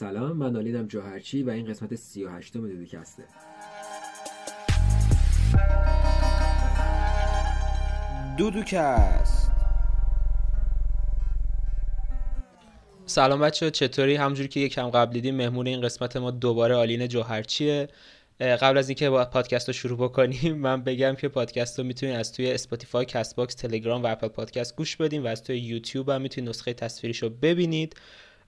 سلام من آلینم جوهرچی و این قسمت 38 م دودکسته دودوکست. سلام بچه چطوری؟ همجوری که یکم قبل دیدیم مهمون این قسمت ما دوباره آلین جوهرچیه. قبل از اینکه با پادکست رو شروع بکنیم من بگم که پادکست رو می‌تونید از توی اسپاتیفای کست باکس تلگرام و اپل پادکست گوش بدین و از توی یوتیوب هم می‌تونید نسخه تصویریش رو ببینید.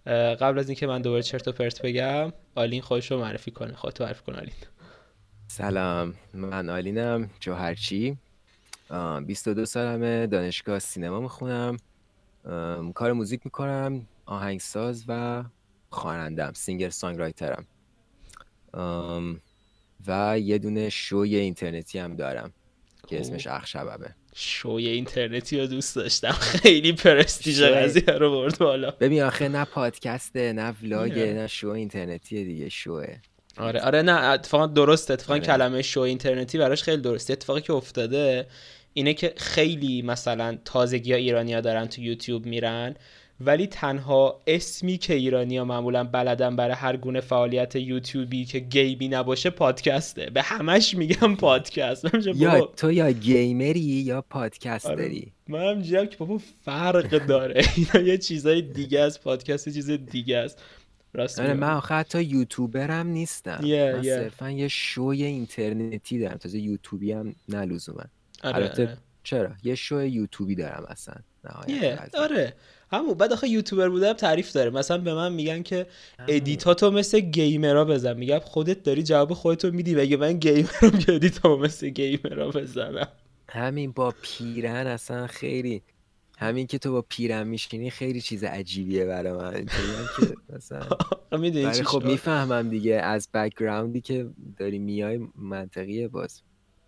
قبل از اینکه من دوباره چرت و پرت بگم آلین خودش رو معرفی کنه. خودت معرفی کن آلین. سلام. من آلینم جوهرچی. 22 سالمه دانشگاه سینما می‌خونم. کار موزیک می‌کنم آهنگساز و خوانندم singer songwriter م و یه دونه شوی اینترنتی هم دارم که اسمش اخشببه شوی اینترنتی رو دوست داشتم. خیلی پرستیژ قضیه رو برد بالا. ببین آخه نه پادکسته نه ولاگه نه. شو اینترنتی دیگه شوه. آره آره نه اتفاقا درست اتفاقا آره. کلمه شو اینترنتی براش خیلی درسته اتفاقی که افتاده اینه که خیلی مثلا تازگی ها ایرانی ها دارن تو یوتیوب میرن. ولی تنها اسمی که ایرانی ها معمولا بلدن برای هر گونه فعالیت یوتیوبی که گیمی نباشه پادکسته. به همش میگم پادکست. یا تو یا گیمری یا پادکست. داری من هم که بابا فرق داره. اینا یه چیزای دیگه از پادکست چیز دیگه است. راست آره من آخه حتی یوتیوبرم نیستم. Yeah, من yeah. صرفا یه شوی اینترنتی دارم. تازه یوتیوبی هم نلوزومن آره, آره. چرا؟ یه شو یوتیوبی دارم اصلا. yeah, آره. همون. بعد آخه یوتیوبر بودم تعریف داره. مثلا به من میگن که ادیتاتو مثل گیمرا بزن. میگم خودت داری جواب خودتو میدی. بگه من گیمرم که ادیتاتو مثل گیمرا بزنم؟ همین با پیرن اصلا خیلی همین که تو با پیرن میشینی خیلی چیز عجیبیه برای من. که مثلا خب می‌فهمم دیگه از بکگراندی که داری میای منطقیه باز.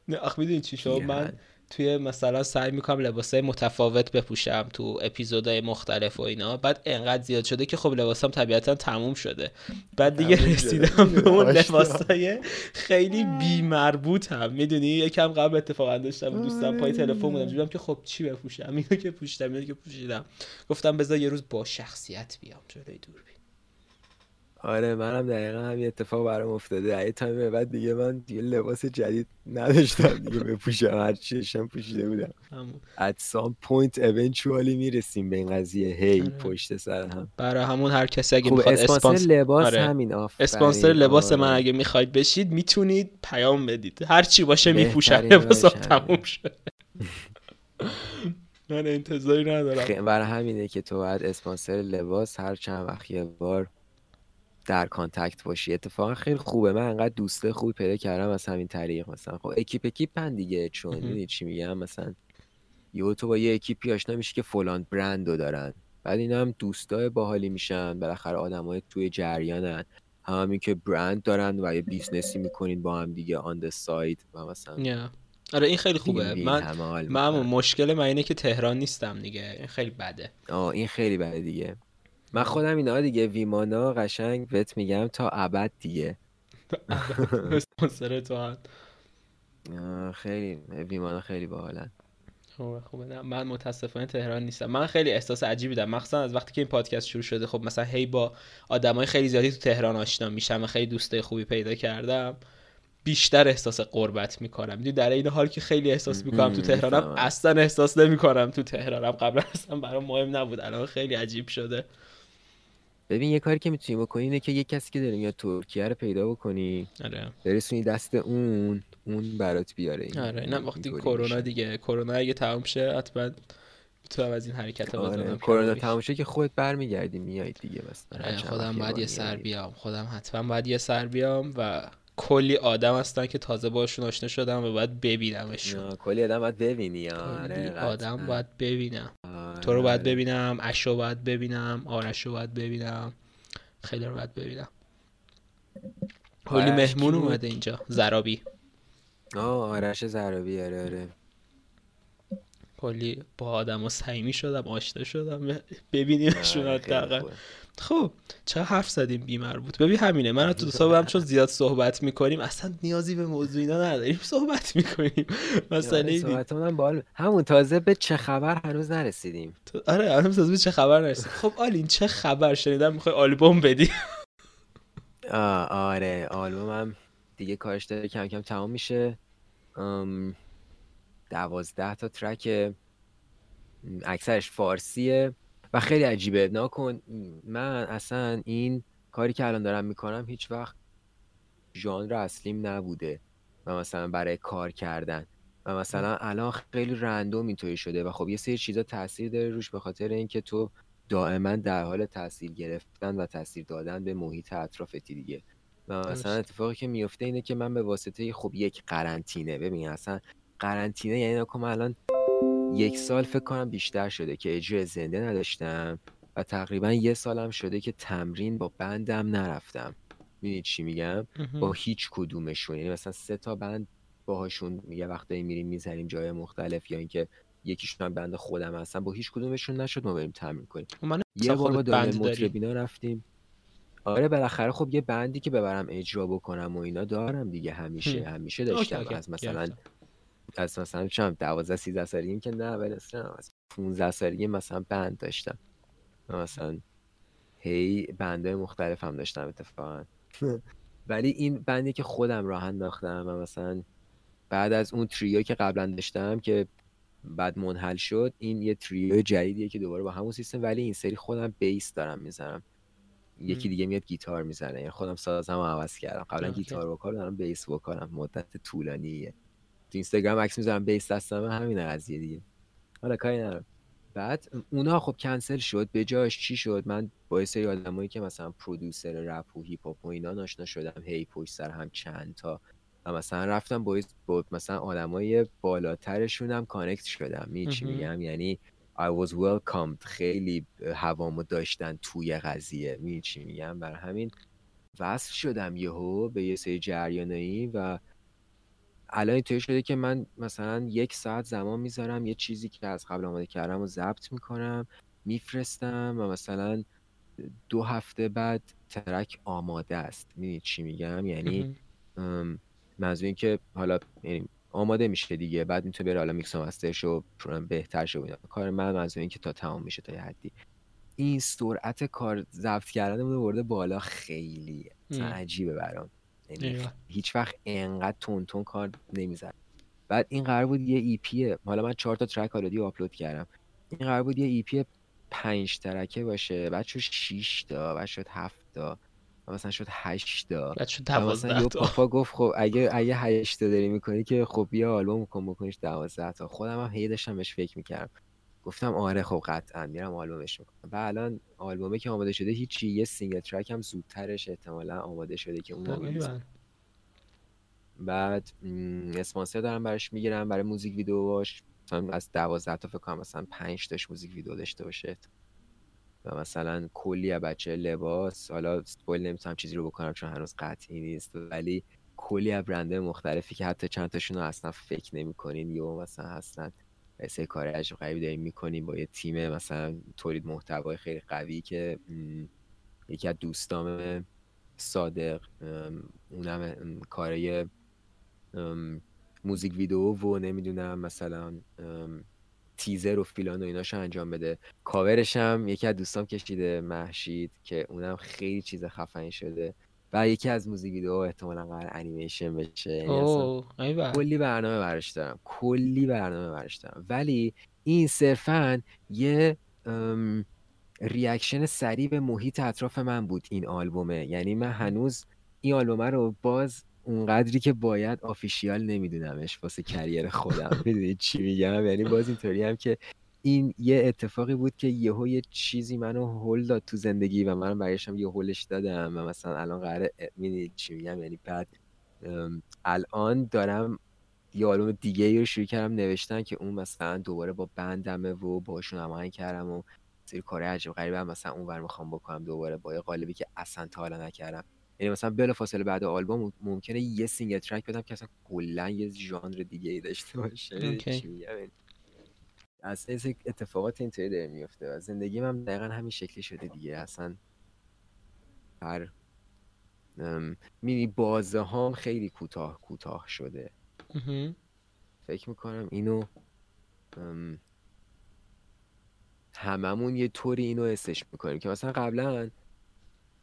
نه آخ می‌دونی چی شو من توی مثلا سعی می‌کنم لباسای متفاوت بپوشم تو اپیزودهای مختلف و اینا. بعد انقدر زیاد شده که خب لباسام طبیعتا تموم شده. بعد دیگه رسیدم به اون لباسای خیلی بی مربوط هم. می‌دونی؟ یکم قبل اتفاقا داشتم دوستم پای تلفن بودم. دیدم که خب چی بپوشم؟ اینو که پوشیدم اینو که پوشیدم. گفتم بذار یه روز با شخصیت بیام جلوی دوربین. آره منم دقیقا همین اتفاق برام افتاده. یه تایم بعد دیگه من دیگه لباس جدید نداشتم دیگه بپوشم هر چیشم پوشیده بودم. at some point eventually می‌رسیم به این قضیه. هی آره. پشت سر هم. برای همون هر کسی اگه می‌خواد اسپانسر لباس آره. همین اسپانسر لباس آره. من اگه می‌خواید بشید می‌تونید پیام بدید. هر چی باشه میپوشم لباسم تموم شده. من انتظاری ندارم. برای همینه که تو باید اسپانسر لباس هر چند وقت یه بار در contact باشی. اتفاقا خیلی خوبه. من انقدر دوسته خوبی پیدا کردم از همین طریق مثلا. خب اکیپ اکیپ دیگه چون می‌دونی چی میگم؟ مثلا یه تو با یه اکیپی آشنا میشی که فلان برندو دارن. بعد اینا هم دوستای باحالی میشن. بالاخره آدمای توی جریانن. همین که برند دارن و یه business ی می‌کنین با هم دیگه on side و مثلا yeah. آره این خیلی خوبه. من من مشکل من اینه که تهران نیستم دیگه. این خیلی بده. آه این خیلی بده دیگه. من خودم اینا دیگه ویمانا قشنگ بهت میگم تا ابد دیگه. تو خیلی. ویمانا خیلی باحالن. خوبه خوبه. نه من متاسفانه تهران نیستم. من خیلی احساس عجیبی دارم. مخصوصا از وقتی که این پادکست شروع شده خب مثلا هی با آدمای خیلی زیادی تو تهران آشنا میشم و خیلی دوستای خوبی پیدا کردم بیشتر احساس قربت می‌کنم. می‌دونی در این حال که خیلی احساس می‌کنم تو تهرانم اصلا احساس نمی‌کنم تو تهرانم. قبلا اصلا برام مهم نبود. الان خیلی عجیب شده. ببین یه کاری که می‌تونی بکنی اینه که یه کسی که داره میاد ترکیه رو پیدا بکنی. آره. برسونی دست اون اون برات بیاره. این آره نه وقتی کرونا دیگه کرونا اگه تموم شه حتما می‌تونم از این حرکت ها آره. کرونا تموم شه که خودت برمیگردی میای دیگه مثلا. آره خودم باید یه سر بیام خودم حتما باید یه سر بیام و کلی آدم هستن که تازه باشون آشنا شدم و باید ببینمشون. کلی آدم باید ببینی. آره آدم باید ببینم. آره. تو رو باید ببینم اشو باید ببینم آرشو باید ببینم خیلی رو باید ببینم. کلی مهمون اومده اینجا زرابی. آه آرش زرابی آره آره. کلی با آدم و صمیمی شدم آشنا شدم. ببینیمشون حداقل. خب چه حرف زدیم بی مربوط ببین همینه من تو دوستا هم چون زیاد صحبت می‌کنیم اصلا نیازی به موضوع اینا نداریم صحبت می‌کنیم. مثلا صحبت بال همون تازه به چه خبر هنوز نرسیدیم. آره هنوز تازه به چه خبر نرسیدیم. خب آلین چه خبر شنیدم؟ می‌خوای آلبوم بدی؟ آره آلبومم دیگه کارش داره کم کم تمام میشه. دوازده تا ترک اکثرش فارسیه. و خیلی عجیبه. نکن من اصلا این کاری که الان دارم می‌کنم هیچ وقت ژانر اصلیم نبوده و مثلا برای کار کردن. و مثلا الان خیلی رندوم اینطوری شده و خب یه سری چیزا تاثیر داره روش به خاطر اینکه تو دائما در حال تاثیر گرفتن و تاثیر دادن به محیط اطرافتی دیگه. و مثلا اتفاقی که میفته اینه که من به واسطه خب یک قرنطینه. ببین اصلا قرنطینه یعنی نکن الان یک سال فکر کنم بیشتر شده که اجرای زنده نداشتم و تقریبا یه سالم شده که تمرین با بندم نرفتم. می‌دونی چی میگم؟ با هیچ کدومشون. یعنی مثلا سه تا بند باهاشون یه وقتایی میریم می‌زنیم جای مختلف یا اینکه یکیشون هم بند خودم هستن با هیچ کدومشون نشد ما بریم تمرین کنیم. خب یه بار با دائم مطربینا رفتیم. آره بالاخره خب یه بندی که ببرم اجرا بکنم و اینا دارم دیگه همیشه همیشه داشتم از مثلا از مثلا چم 12 13 سالگی که نه ولی مثلا 15 سالگی مثلا بند داشتم. مثلا هی بنده مختلف هم داشتم اتفاقا. ولی این بندی که خودم راه انداختم و مثلا بعد از اون trio که قبلا داشتم که بعد منحل شد این یه trio جدیدیه که دوباره با همون سیستم ولی این سری خودم bass دارم می‌زنم. یکی دیگه میاد گیتار می‌زنه. یعنی خودم سازم عوض کردم. قبلا گیتار vocal دارم bass vocal م. مدت طولانیه. تو اینستاگرام عکس می‌ذارم bass دستم همین قضیه دیگه. حالا کاری ندارم. بعد اونا خب کنسل شد به جاش چی شد؟ من با یه سری آدمایی که مثلا producer رپ و هیپ هاپ و اینا آشنا شدم هی پشت سر هم چند تا. و مثلا رفتم با, با مثلا آدمای بالاترشون هم کانکت شدم. می چی میگم؟ یعنی I was welcomed. خیلی هوامو داشتن توی قضیه. می چی میگم؟ بر همین وصل شدم یهو به یه سری جریانایی و الان اینطوری شده که من مثلا یک ساعت زمان می‌ذارم یه چیزی که از قبل آماده کردم و ضبط می‌کنم میفرستم و مثلا دو هفته بعد track آماده است. می‌دونی چی میگم؟ یعنی منظور این که حالا یعنی آماده میشه دیگه بعد می‌تونه بره حالا میکس و و بهتر شه کار من منظور این که تا تمام میشه تا یه حدی. این سرعت کار ضبط کردن برده بالا خیلی عجیبه برام. یعنی هیچ وقت انقدر تند تند کار نمی‌زدم. بعد این قرار بود یه EP ه حالا من چهار تا track already آپلود کردم. این قرار بود یه EP پنج track ه باشه بعد شد 6 تا بعد شد 7 تا مثلا شد 8 تا. بعد شد 12 تا. پاپا گفت خب اگه اگه 8 تا داری می‌کنی که خب بیا آلبوم کن بکنیش 12 تا. خودم هم هی داشتم بهش فکر می‌کردم. گفتم آره خب قطعا میرم آلبومش می‌کنم و الان آلبومه که آماده شده هیچی یه single track هم زودترش احتمالا آماده شده که اون بعد اسپانسر دارم براش می‌گیرم برای موزیک ویدیوهاش از 12 تا فکر کنم مثلا 5 تاش موزیک ویدیو داشته باشه. و مثلا کلی بچه لباس. حالا سپویل نمی‌تونم چیزی رو بکنم چون هنوز قطعی نیست. ولی کلی از برنده مختلفی که حتی چند تاشون رو اصلا فکر نمی‌کنین یا مثلا هستن. سه کار عجب غریبی داریم می‌کنیم با یه تیم مثلا تولید محتوای خیلی قوی که یکی از دوستام صادق اونم کارای موزیک ویدیو و نمی‌دونم مثلا تیزر و فلان و ایناشو انجام بده. کاورش هم یکی از دوستام کشیده محشید که اونم خیلی چیز خفنی شده. و یکی از موزیک ویدیو احتمالا قرار انیمیشن بشه کلی برنامه براش دارم کلی برنامه براش دارم. ولی این صرفا یه reaction سریع به محیط اطراف من بود این آلبومه. یعنی من هنوز این آلبومه رو باز اونقدری که باید آفیشیال نمیدونمش واسه کریر خودم. می‌دونید چی میگم؟ یعنی باز اینطوری هم که این یه اتفاقی بود که یهو یه چیزی منو هول داد تو زندگی و من برایشم یه هولش دادم و مثلا الان قراره می‌دونید چی میگم؟ یعنی بعد الان دارم یه آلبوم دیگه رو شروع کردم نوشتن که اون مثلا دوباره با بندمه و باشون هماهنگ کردم و سری کار عجیب غریبه هم مثلا اونور می‌خوام بکنم دوباره با یه قالبی که اصلا تا حالا نکردم. یعنی مثلا بلا فاصله بعد آلبوم ممکنه یه single track بدم که اصلا کلا یه ژانر دیگه ای داشته باشه. اصلا اتفاقات اینطوری داره میفته و زندگی من دقیقا همین شکلی شده دیگه. اصلا هر می‌بینی بازه هم خیلی کوتاه کوتاه شده. فکر می‌کنم اینو هممون یه طوری اینو حسش می‌کنیم که مثلا قبلا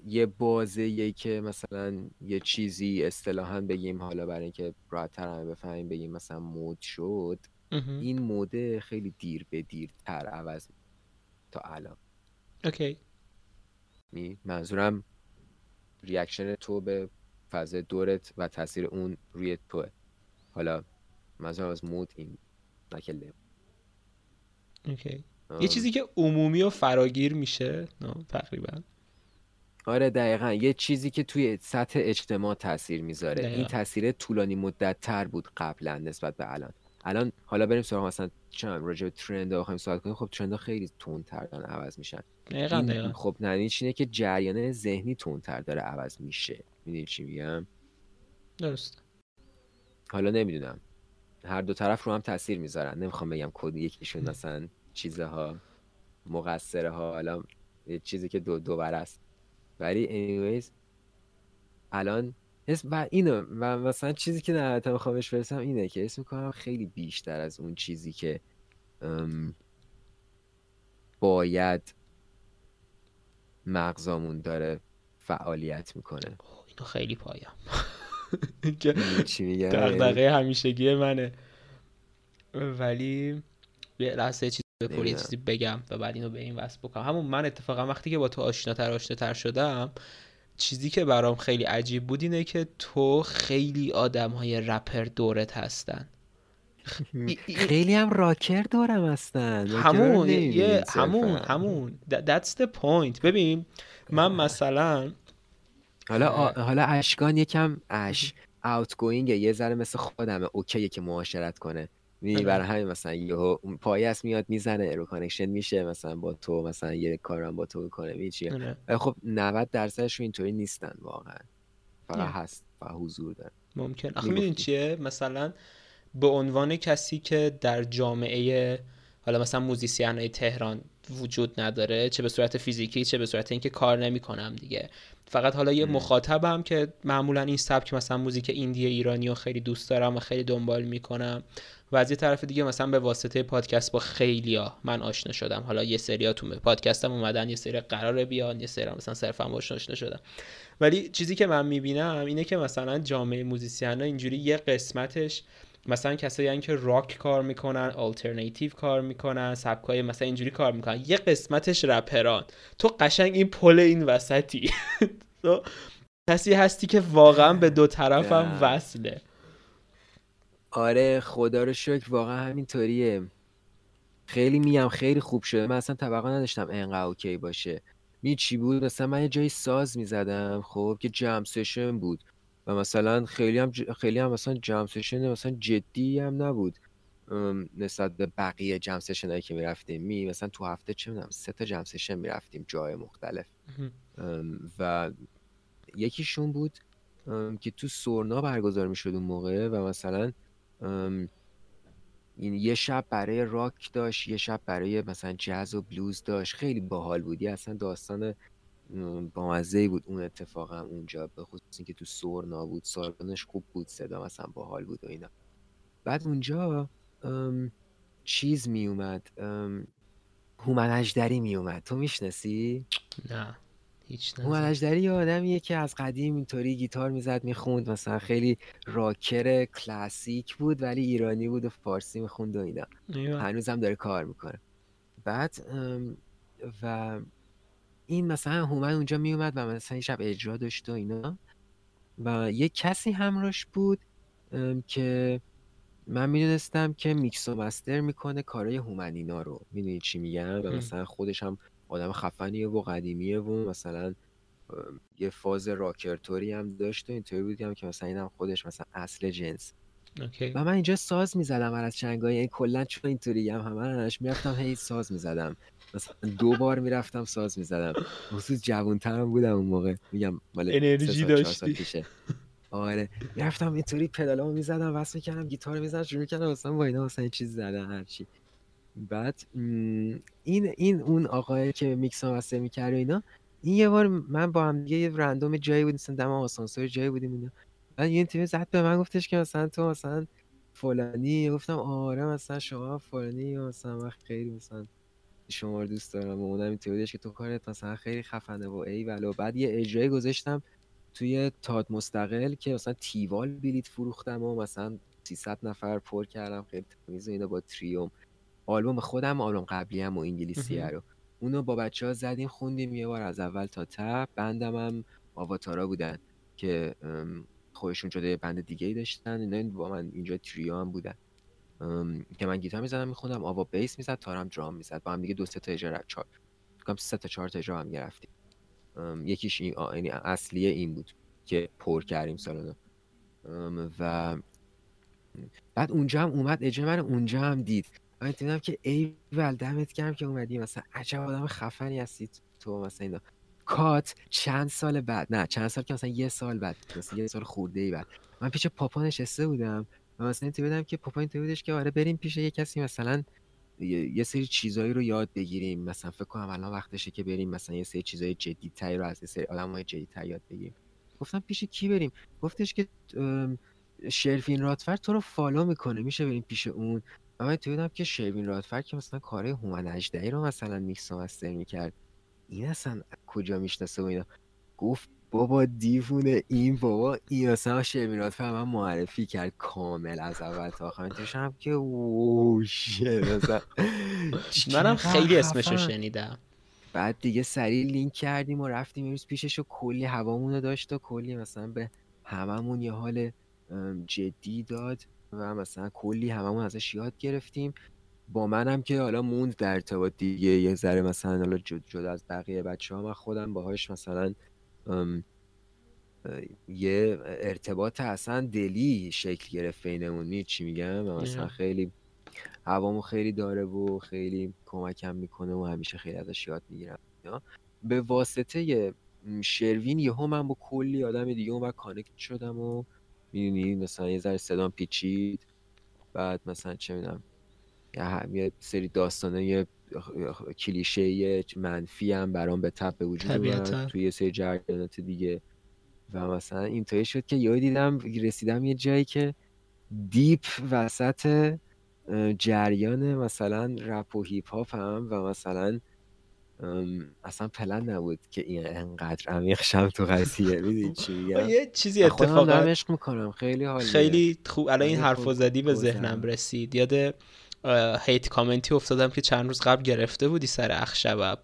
یه بازه که مثلا یه چیزی اصطلاحا بگیم حالا برای اینکه راحت‌تر همه بفهمیم بگیم مثلا mood شد. این mood ه خیلی دیر به دیرتر عوض تا الان. okay. منظورم reaction تو به فضای دورت و تاثیر اون روی توه. حالا منظورم از mood اینه کله okay. یه چیزی که عمومی و فراگیر میشه تقریبا. آره دقیقا. یه چیزی که توی سطح اجتماع تاثیر می‌ذاره. این تاثیر طولانی مدت تر بود قبلا نسبت به الان. الان حالا بریم سراغ مثلا چند راجع به ترند بخوایم صحبت کنیم. خب ترند خیلی تر دارن عوض میشن. دقیقا دقیقا. خب نتیجه اینه که جریان ذهنی تر داره عوض میشه. می‌دونی چی میگم؟ درست. حالا نمی‌دونم. هر دو طرف رو هم تاثیر می‌ذارن. نمی‌خوام بگم کد یکیشون مثلا چیزها مقصره ها حالا چیزی که دو دوباره است. ولی anyways الان اسم و اینو و مثلا چیزی که نهایتا می‌خوام بهش برسم اینه که اسم می‌کنم خیلی بیشتر از اون چیزی که باید مغزامون داره فعالیت می‌کنه. اینو خیلی پایم. چی میگم؟ دقدقه همیشگی منه. ولی یه لحظه چیزی به چیزی بگم و بعد اینو به این وصل بکنم. همون من اتفاقا وقتی که با تو آشناتر آشناتر شدم چیزی که برام خیلی عجیب بود اینه که تو خیلی آدم های رپر دورت هستن. خیلی هم راکر دارم هستن. همون یه همون همون. That's the point. ببین من مثلا حالا حالا اشکان یکم اش اوت گوینگ یه ذره مثل خودمه اوکیه که معاشرت کنه. می. برای همین مثلا یهو پایس میاد می‌زنه رو کانکشن میشه مثلا با تو مثلا یه کارم با تو کنه می چی آره. خب 90 درصدش اینطوری نیستن واقعا. فقط هست و حضور دارن. ممکن. آخه می‌دونی چیه؟ مثلا به عنوان کسی که در جامعه حالا مثلا موزیسین های تهران وجود نداره چه به صورت فیزیکی چه به صورت اینکه کار نمی‌کنم دیگه. فقط حالا یه مخاطبم که معمولا این سبک مثلا موزیک indie ایرانی رو خیلی دوست دارم و خیلی دنبال می‌کنم. و از یه طرف دیگه مثلا به واسطه پادکست با خیلیا من آشنا شدم. حالا یه سریاتون به پادکستم اومدن یه سری قرار بیان یه سری مثلا صرفا باش آشنا شدم. ولی چیزی که من می‌بینم اینه که مثلا جامعه موزیسین ها اینجوری یه قسمتش مثلا کسایی که راک کار می‌کنن آلترناتیو کار می‌کنن سبکای مثلا اینجوری کار می‌کنن. یه قسمتش رپران. تو قشنگ این پل این وسطی. تو کسی هستی که واقعا به دو طرفم وصله. آره خدا رو شکر واقعا همینطوریه. خیلی میگم خیلی خوب شده. من اصلا توقع نداشتم انقدر اوکی باشه. می چی بود؟ مثلا من یه جایی ساز می‌زدم خب که jam session بود. و مثلا خیلی هم خیلی هم مثلا جم سشن مثلا جدی هم نبود. نسبت به بقیه جم سشن هایی که می‌رفتیم. می مثلا تو هفته چه می‌دونم سه تا جم سشن می‌رفتیم جای مختلف. و یکیشون بود که تو سورنا برگزار می‌شد اون موقع و مثلا این یه شب برای راک داشت یه شب برای مثلا جاز و بلوز داشت. خیلی باحال بود. یه اصلا داستان بامزه بود اون اتفاقا اونجا به خصوص اینکه تو سورنا بود سالنش خوب بود صدا مثلا باحال بود و اینا. بعد اونجا چیز می اومد هومن اجدری می اومد تو می‌شناسی؟ نه هیچ هومن یه آدمیه که از قدیم اینطوری گیتار می‌زد می‌خوند مثلا خیلی راکر کلاسیک بود ولی ایرانی بود و فارسی می‌خوند و اینا. هنوزم داره کار می‌کنه. بعد و این مثلا هومن اونجا میومد و مثلا این شب اجرا داشت و اینا. و یه کسی همراش بود که من می‌دونستم که میکس و مستر می‌کنه کارای هومنینا رو. می‌دونی چی میگم؟ و مثلا خودش هم آدم خفنیه و قدیمیه و مثلا یه فاز راکرتوری هم داشت و اینطوری بود که مثلا اینم خودش مثلا اصل جنس. و من اینجا ساز می‌زدم از چنگای یعنی کلا چون اینطوری هم همش می‌رفتم هی ساز می‌زدم. مثلا دو بار می‌رفتم ساز می‌زدم. خصوص جوانترم بودم اون موقع. میگم مال انرژی داشتی. آره. می‌رفتم اینطوری پدالامو می‌زدم واسه می‌کردم گیتار می‌زدم شروع کردم مثلا با اینا مثلا چیز زدن هرچی بعد این این اون آقای که میکس مستر می‌کرد و اینا این یه بار من با هم یه رندوم جایی بودیم مثلا دم آسانسور جایی بودیم اینا. بعد یه تیم زد به من گفتش که مثلا تو مثلا فلانی گفتم آره مثلا شما فلانی مثلا وقت خیلی مثلا شما رو دوست دارم و اونم اینطوری که تو کارت مثلا خیلی خفنه و ای و بعد یه اجرایی گذاشتم توی تاد مستقل که مثلا تیوال بلیت فروختم و مثلا 300 نفر پر کردم خیلی تمیز اینا با تریوم. آلبوم خودم آلبوم قبلی هم و انگلیسی رو. اونو با بچه ها زدیم خوندیم یه بار از اول تا ته بندم هم آواتارا بودن که خودشون شده بند دیگه ای داشتن. اینا با من اینجا تریو هم بودن. که من گیتار می‌زدم میخوندم آوا بیس می‌زد تارم درام می‌زد. با هم دیگه دو سه تا اجرا چهار فکر سه تا چهار تا اجرا هم گرفتیم یکیش این یعنی اصلیه این بود که پر کردیم سالانو و بعد اونجا هم اومد اجرا من اونجا هم دید. من دیدم که ای ول دمت گرم که اومدی. مثلا عجب آدم خفنی هستی تو مثلا اینا. cut چند سال بعد؟ نه چند سال که مثلا یه سال بعد مثلا یه سال خورده ای بعد. من پیش پاپا نشسته بودم. و مثلا اینطوری بودم که پاپا اینطوری بودش که آره بریم پیش یه کسی مثلا یه سری چیزایی رو یاد بگیریم. مثلا فکر کنم الان وقتشه که بریم مثلا یه سری چیزای جدیدتری رو از یه سری آدمای جدیدتر یاد بگیریم. گفتم پیش کی بریم؟ گفتش که شرفین راتفر تو رو follow می‌کنه. میشه بریم پیش اون؟ و من بودم که شرفین راتفر که مثلا کار هومن اجدهی رو مثلا میکس و master می‌کرد. این اصلا کجا می‌شناسه و اینا؟ گفت بابا دیوونه. این بابا این اصلا شرمینات من معرفی کرد کامل از اول تا آخر. هم که مثلا منم خیلی اسمشو شنیدم. بعد دیگه سریع لینک کردیم و رفتیم امروز پیشش و کلی هوامونو داشت و کلی مثلا به هممون یه حال جدی داد و مثلا کلی هممون ازش یاد گرفتیم. با منم که حالا موند در ارتباط دیگه. یه ذره مثلا حالا جدا از بقیه بچه ها من خودم باهاش مثلا یه ارتباط اصلا دلی شکل گرفت بینمون. چی میگم؟ مثلا خیلی هوامو خیلی داره و خیلی کمکم می‌کنه و همیشه خیلی ازش یاد می‌گیرم. به واسطه شروین یهو من با کلی آدم دیگه اون کانکت شدم و می‌دونی مثلا یه ذره صدام پیچید. بعد مثلا چه می‌دونم یه سری داستانه یه کلیشه منفی هم برام به تبع به وجود توی یه سری جریانات دیگه. و مثلا اینطوری شد که یاد دیدم رسیدم یه جایی که deep وسط جریان مثلا رپ و هیپ هاپ هم و مثلا اصلا پلن نبود که این انقدر عمیق شم تو قضیه. می‌دونی چی میگم؟ یه چیزی اتفاقا عشق می‌کنم. خیلی حالی خیلی خوب. الان این حرفو زدی به ذهنم رسید. یاد هیت کامنتی افتادم که چند روز قبل گرفته بودی سر اخشبب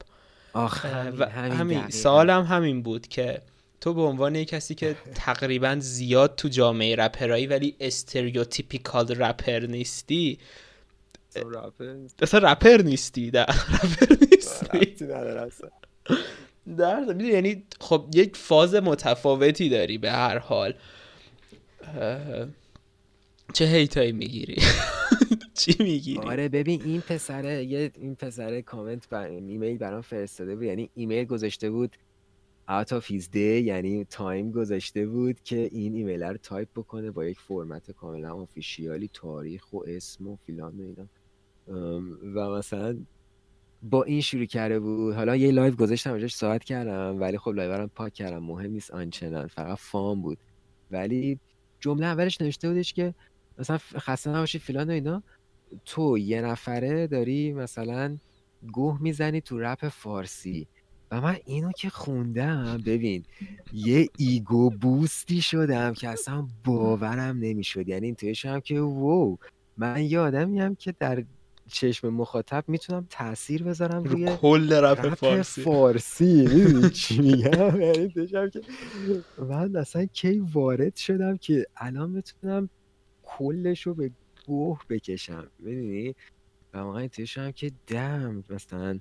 آخه همین, همین سوالم همین بود که تو به عنوان یک کسی که تقریبا زیاد تو جامعه رپرایی ولی استریوتیپیکال رپر نیستی اصلا رپر نیستی در رپر نیستی. در یعنی خب یک فاز متفاوتی داری به هر حال. چه hate ایی می‌گیری؟ چی می‌گیری آره ببین این پسره یه این پسره کامنت بر ایمیل برام فرستاده بود. یعنی ایمیل گذاشته بود out of his day یعنی time گذاشته بود که این ایمیل رو تایپ بکنه با یک فرمت کاملا official ی تاریخ و اسم و فیلان و اینا. و مثلا با این شروع کرده بود. حالا یه live گذاشتم اونجاش ساعت کردم ولی خب live پاک کردم. مهم نیست آنچنان فقط fun بود. ولی جمله اولش نوشته بودش که مثلا خسته نباشی فیلان و اینا. تو یه نفره داری مثلا گوه می‌زنی تو رپ فارسی و من اینو که خوندم ببین یه ego boost ی شدم که اصلا باورم نمی‌شد. یعنی اینطوری شدم که wow من یه آدمی که در چشم مخاطب می‌تونم تاثیر بذارم روی کل رپ فارسی. فارسی. چی میگم؟ یعنی که من اصلا کی وارد شدم که الان می‌تونم کلش رو به گوه بکشم. می‌دونی؟ و واقعا اینطوری شدم که دم مثلا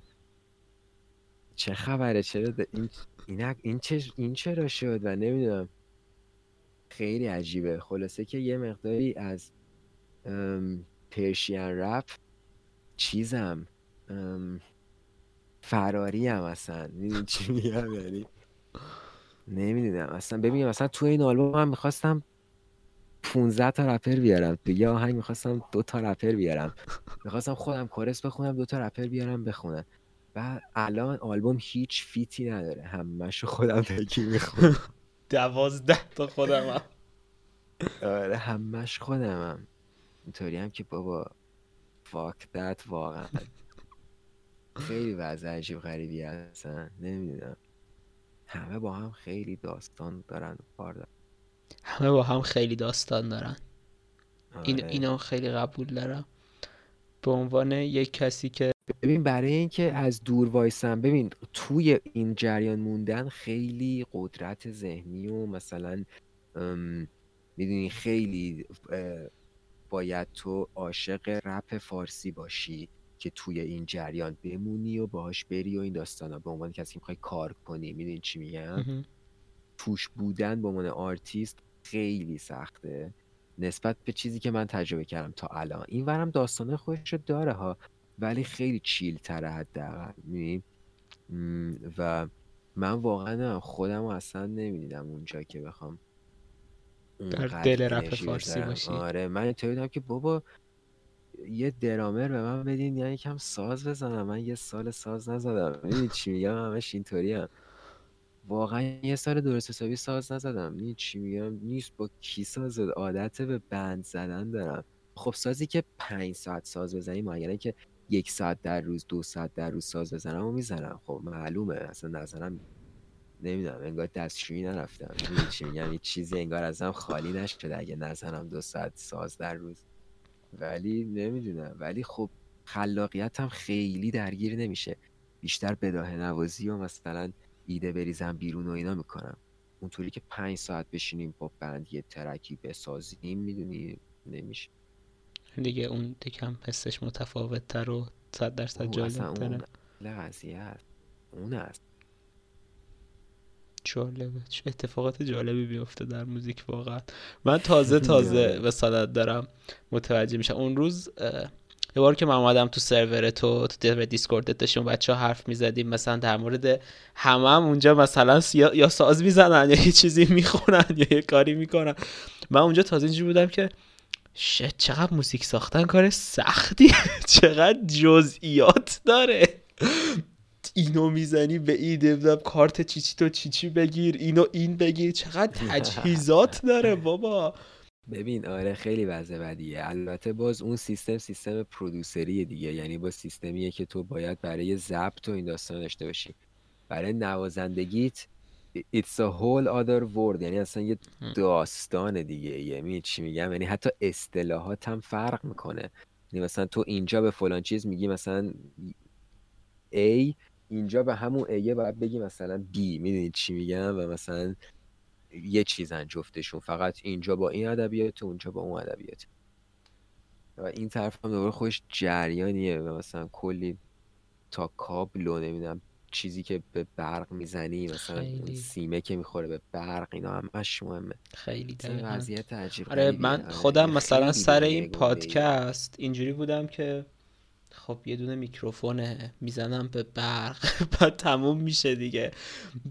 چه خبره؟ چرا این این این, چه این چرا شد؟ و نمی‌دونم. خیلی عجیبه. خلاصه که یه مقداری از پرشین رپ چیزم فراری هم اصلا. می‌دونی چی میگم؟ یعنی نمی‌دونم. اصلا ببینیم اصلا تو این آلبوم هم می‌خواستم 15 تا رپر بیارم. تو یه آهنگ می‌خواستم دو تا رپر بیارم. می‌خواستم خودم کورس بخونم دو تا رپر بیارم بخونم. و الان آلبوم هیچ فیتی نداره. همشو خودم تکی می‌خونم. دوازده تا خودم هم. آره همش خودم هم. اینطوری هم که بابا فاک دت واقعا. خیلی وضع عجیب غریبی هستن. نمی‌دونم. همه با هم خیلی داستان دارن کار دارن. همه با هم خیلی داستان دارن. این آره. اینا خیلی قبول دارم. به عنوان یک کسی که ببین برای اینکه از دور وایسم ببین توی این جریان موندن خیلی قدرت ذهنی و مثلا می‌دونی خیلی باید تو عاشق رپ فارسی باشی که توی این جریان بمونی و باهاش بری و این داستانا. به عنوان کسی که می‌خوای کار کنی می‌دونی چی میگم؟ توش بودن به عنوان آرتیست خیلی سخته. نسبت به چیزی که من تجربه کردم تا الان. این ورم داستانه خودش رو داره ها ولی خیلی chill تره حداقل و من واقعا خودم اصلا نمی‌دیدم اونجا که بخوام در دل رپ فارسی باشی. آره من اینطوری که بابا یه درامر به من بدین یعنی کم ساز بزنم. من یه سال ساز نزدم. می‌دونی چی میگم؟ همش اینطوری هم واقعا یه سال درست حسابی ساز نزدم. می‌دونی چی میگم؟ نیست. با کی ساز عادت به بند زدن دارم؟ خب سازی که پنج ساعت ساز بزنی معینه که یک ساعت در روز دو ساعت در روز ساز بزنم و می‌زنم. خب معلومه. اصلا نظرم نمی‌دونم. انگار دستشویی نرفتم. چی میگم؟ چیزی انگار ازم خالی نشده اگه نزنم دو ساعت ساز در روز. ولی نمی‌دونم. ولی خب خلاقیت هم خیلی درگیر نمیشه. بیشتر بداه نوازی و مثلا ایده بریزم بیرون و اینا می‌کنم. اونطوری که پنج ساعت بشینیم با بند یه ترکی بسازیم می‌دونی؟ نمیشه. دیگه اون دکم حسش متفاوت تر و صد درصد جالب تره قضیه هست اون هست جالبه. چه اتفاقات جالبی بیفته در موزیک واقعا. من تازه تازه وسادت دارم متوجه میشم. اون روز یه بار که من اومدم تو سرور تو تو دیسکورد داشتیم بچه ها حرف می‌زدیم مثلا در مورد همه هم اونجا مثلا یا ساز می‌زنن یا یه چیزی می‌خونن یا یه کاری می‌کنن. من اونجا تازه اینجوری بودم که شت چقدر موزیک ساختن کار سختی چقدر جزئیات داره. اینو می‌زنی به این نمی‌دونم کارت چیچی تو چیچی بگیر اینو این بگیر. چقدر تجهیزات داره بابا. ببین آره خیلی وضع بدیه. البته باز اون سیستم سیستم پرودوسری دیگه. یعنی با سیستمیه که تو باید برای ضبط و این داستان داشته باشی. برای نوازندگیت it's a whole other world. یعنی اصلا یه داستان دیگه. یعنی چی میگم؟ یعنی حتی اصطلاحات هم فرق می‌کنه. یعنی مثلا تو اینجا به فلان چیز میگی مثلا A اینجا به همون ایه باید بگی مثلا بی می‌دونید چی میگم؟ و مثلا یه چیزن جفتشون فقط اینجا با این ادبیات اونجا با اون ادبیات. و این طرف هم دوباره خودش جریانیه. و مثلا کلی تا کابل و نمی‌دونم چیزی که به برق می‌زنی مثلا سیمه که می‌خوره به برق اینا همش مهمه. خیلی وضعیت عجیب آره من آره، خودم مثلا سر این پادکست اینجوری بودم که خب یه دونه میکروفونه می‌زنم به برق. بعد تموم میشه دیگه.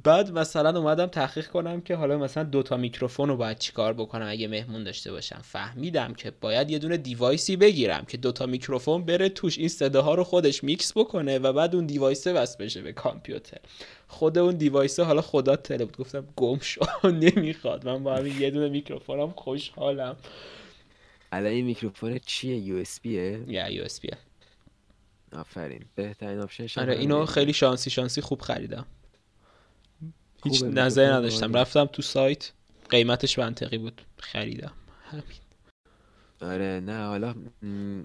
بعد مثلا اومدم تحقیق کنم که حالا مثلا دوتا میکروفون رو باید چیکار بکنم اگه مهمون داشته باشم. فهمیدم که باید یه دونه device ی بگیرم که دوتا میکروفون بره توش این صداها رو خودش میکس بکنه و بعد اون device ه وصل بشه به کامپیوتر. خود اون device ه حالا خدا تومن بود. گفتم گم شو. نمی‌خواد. من با همین یه دونه میکروفونم خوشحالم. الان این میکروفون چیه؟ USB یه یا USB یه آفرین. بهترین option آره اینو خیلی شانسی شانسی خوب خریدم. هیچ نظری نداشتم. رفتم تو سایت قیمتش منطقی بود. خریدم. همین. آره نه حالا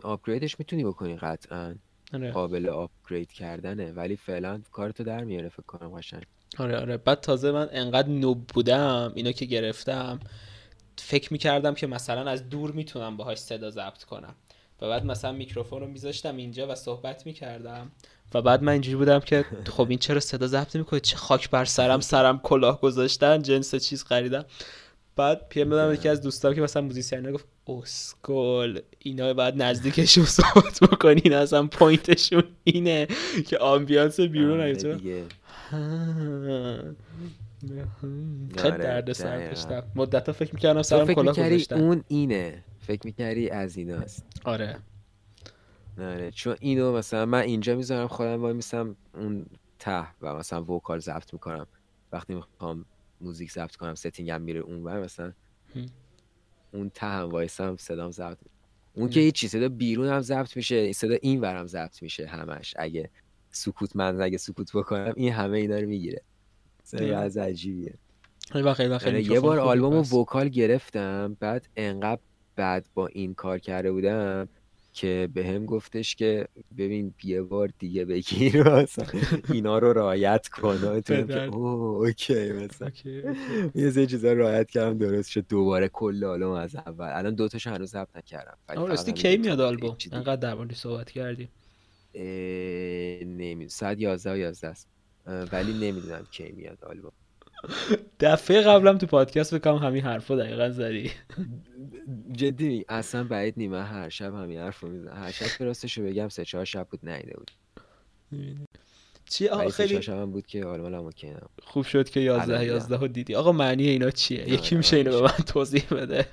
upgrade ش می‌تونی بکنی قطعا. آره. قابل upgrade کردنه. ولی فعلا کارتو در میاره فکر کنم قشنگ. آره آره. بعد تازه من انقدر noob بودم اینو که گرفتم فکر می‌کردم که مثلا از دور می‌تونم باهاش صدا ضبط کنم. و بعد مثلا میکروفون رو میذاشتم اینجا و صحبت می‌کردم. و بعد من اینجوری بودم که خب این چرا صدا ضبط می‌کنه چه خاک بر سرم سرم کلاه گذاشتن جنس چیز خریدم. بعد پیام دادم یکی از دوستام که مثلا موزیسین گفت اسکول اینا بعد نزدیکشون صحبت بکنین اصلا point شون اینه که ambience بیرون آره اینجا خیلی درد سر داشتم. مدت فکر می‌کردم سرم کلاه گذاشتم اون اینه. فکر می‌کردی از ایناست. آره. آره چون اینو مثلا من اینجا می‌ذارم خودم وای میسم اون ته و مثلا vocal ضبط می‌کنم. وقتی می‌خوام موزیک ضبط کنم setting م میره اون بر مثلا اون ته هم وایسم صدام ضبط اون که هیچی صدا بیرون هم ضبط میشه صدا این ورم ضبط میشه همش. اگه سکوت من اگه سکوت بکنم این همه اینا رو می‌گیره. از عجیبیه. آره، یه بار آلبوم و vocal گرفتم بعد انقدر بعد با این کار کرده بودم که به هم گفتش که ببین یه بار دیگه بگیر مثلا اینا رو رعایت کن. که اوه okay مثلا. یه سه چیزا رعایت کردم درست شد. دوباره کل آلبوم از اول. الان دو تاشو هنوز ضبط نکردم راستی کی میاد آلبوم؟ انقدر در صحبت کردیم نمی ساعت 11 و 11 است. ولی نمی‌دونم کی میاد آلبوم. دفعه قبلم تو پادکست بکنم همین حرفو دقیقا زدی. جدی اصلا بعید نیمه هر شب همین حرفو می‌زنم. هر شب راستشو بگم سه چهار شب بود نیده بود. چی؟ آقا خیلی شب بود که حالا کنم خوب شد که 11 11 ها دیدی. آقا معنی اینا چیه؟ یکی میشه اینو به من توضیح بده.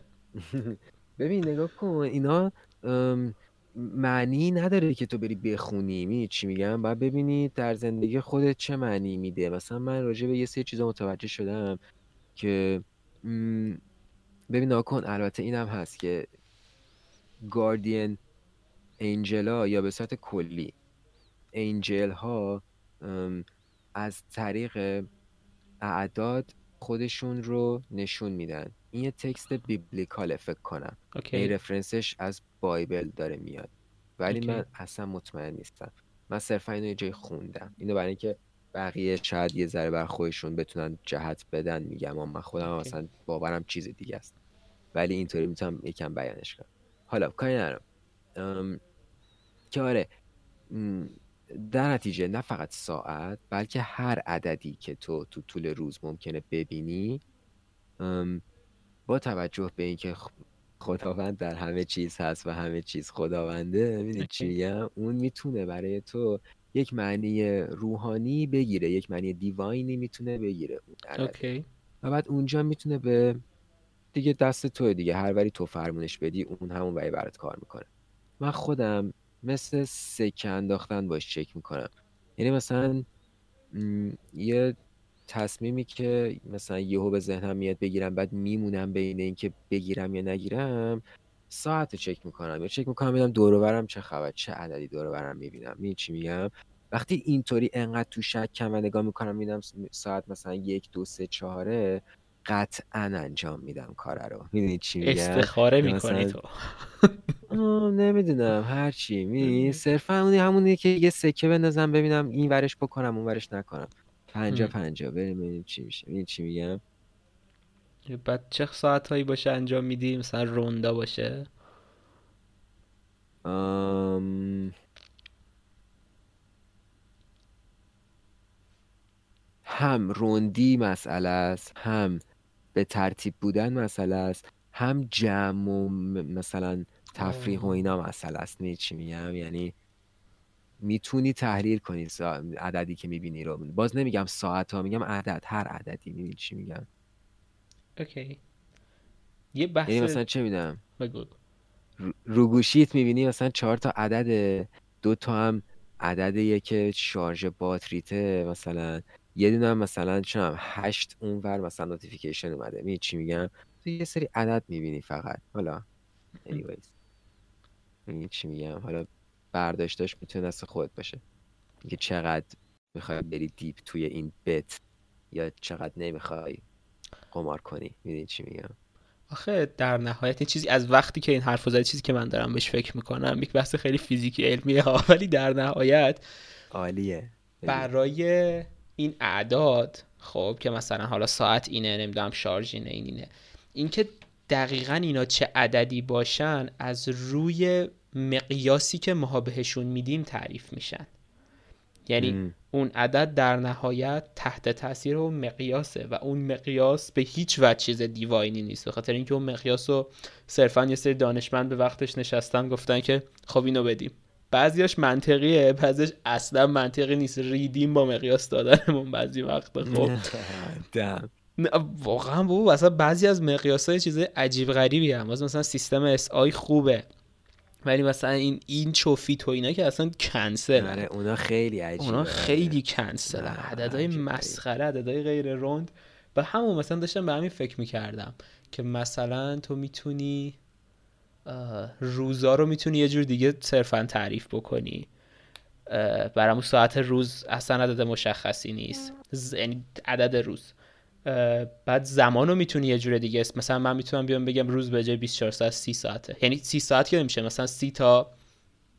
ببین نگاه کن اینا معنی نداره که تو بری بخونی. می چی میگم؟ باید ببینی در زندگی خودت چه معنی میده. مثلا من راجع به یه سری چیزا متوجه شدم که ببین ناکن البته اینم هست که گاردین انجلا یا به صورت کلی انجل ها از طریق اعداد خودشون رو نشون میدن. این یه تکست بیبلیکال فکر کنم. این رفرنسش از بایبل داره میاد. ولی من اصلا مطمئن نیستم. من صرفا اینو یه جای خوندم. اینو برای اینکه بقیه شاید یه ذره بر خودشون بتونن جهت بدن میگم اما من خودم اصلا باورم چیز دیگه است. ولی اینطوری می‌تونم یکم بیانش کنم. حالا کاری نرم که آره در نتیجه نه فقط ساعت بلکه هر عددی که تو تو طول روز ممکنه ببینی با توجه به اینکه خداوند در همه چیز هست و همه چیز خداونده می‌دونی چی میگم؟ اون می‌تونه برای تو یک معنی روحانی بگیره یک معنی دیواینی می‌تونه بگیره اوکی. و بعد اونجا می‌تونه به دیگه دست تو دیگه هر وری تو فرمونش بدی اون همون وری برات کار می‌کنه. من خودم مثل سکه انداختن باش چک می‌کنم. یعنی مثلا یه تصمیمی که مثلا یهو به ذهنم میاد بگیرم بعد میمونم بین اینکه بگیرم یا نگیرم ساعت چک می‌کنم. یا چک می‌کنم ببینم دور چه خبر چه عددی دور برم می‌بینم. می چی میگم؟ وقتی اینطوری انقدر تو شک کم و نگاه می‌کنم می‌بینم ساعت مثلا یک دو سه چهاره قطعا انجام میدم کاره رو. می‌دونی چی میگم؟ استخاره می‌کنی تو. نمی‌دونم. هر چی. می صرفا اونی همونی که یه سکه بندازم ببینم این ورش بکنم اون ورش نکنم. پنجا پنجا بریم ببینیم چی میشه. این چی میگم؟ بعد چه ساعت هایی باشه انجام میدی؟ مثلا روندا باشه؟ آم... هم روندی مسئله است هم به ترتیب بودن مسئله است هم جمع و مثلا تفریح و اینا مسئله است. می چی میگم؟ یعنی می‌تونی تحلیل کنی عددی که می‌بینی رو. باز نمیگم ساعت ها میگم عدد هر عددی. می‌بینی چی میگم؟ okay یه بحث یعنی مثلا چه میدم رو گوشیت می‌بینی مثلا چهار تا عدد دو تا هم عددیه که شارژ باتریته مثلا یه دونه هم مثلا چم هشت اونور مثلا notification اومده. می چی میگم؟ تو یه سری عدد می‌بینی فقط. حالا anyways. چی میگم؟ حالا برداشتش می‌تونه دست خودت باشه. اینکه چقدر می‌خوای بری دیپ توی این بت یا چقدر نمی‌خوای قمار کنی. می‌دونی چی میگم؟ آخه در نهایت این چیزی از وقتی که این حرف زدی چیزی که من دارم بهش فکر می‌کنم یک بحث خیلی فیزیکی علمیه ها ولی در نهایت عالیه. برای این اعداد خب که مثلا حالا ساعت اینه نمی‌دونم شارژ اینه این اینه. اینکه دقیقا اینا چه عددی باشن از روی مقیاسی که ماها بهشون میدیم تعریف میشن. یعنی اون عدد در نهایت تحت تاثیر اون مقیاسه و اون مقیاس به هیچ وجه چیز دیواینی نیست. به خاطر اینکه اون مقیاس رو صرفا یه سری دانشمند به وقتش نشستن گفتن که خب اینو بدیم. بعضیاش منطقیه بعضیش اصلا منطقی نیست. ریدیم با مقیاس دادنمون بعضی وقت خب. واقعا بابا اصلا بعضی از مقیاس های چیز عجیب غریبی هم. مثلا سیستم SI خوبه. ولی مثلا این اینچ و feet و اینا که اصلا کنسل آره اونا خیلی عجیبه. اونا خیلی کنسل عددهای مسخره عددهای غیر روند و همون مثلا داشتم به همین فکر می‌کردم که مثلا تو می‌تونی روزا رو می‌تونی یه جور دیگه صرفا تعریف بکنی. برامون ساعت روز اصلا عدد مشخصی نیست. یعنی عدد روز. بعد زمان رو می‌تونی یه جور دیگه است مثلا من می‌تونم بیام بگم روز به جای 24 ساعت 30 ساعته. یعنی 30 ساعت که نمیشه مثلا 30 تا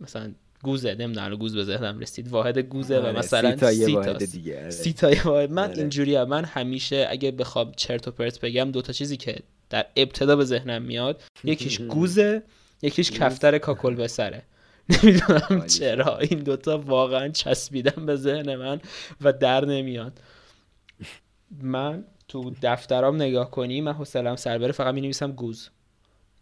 مثلا گوزه نمی‌دونم گوز به ذهنم رسید. واحد گوزه و آره، مثلا 30 تا یه واحد دیگه 30 تا یه واحد. من آره. اینجوریه من همیشه اگه بخوام چرت و پرت بگم دو تا چیزی که در ابتدا به ذهنم میاد یکیش گوزه یکیش کفتر کاکل به سره نمی‌دونم چرا این دوتا واقعا چسبیدن به ذهن من و در نمیاد من تو دفترام نگاه کنی من حوصله‌ام سر بره فقط می نویسم گوز.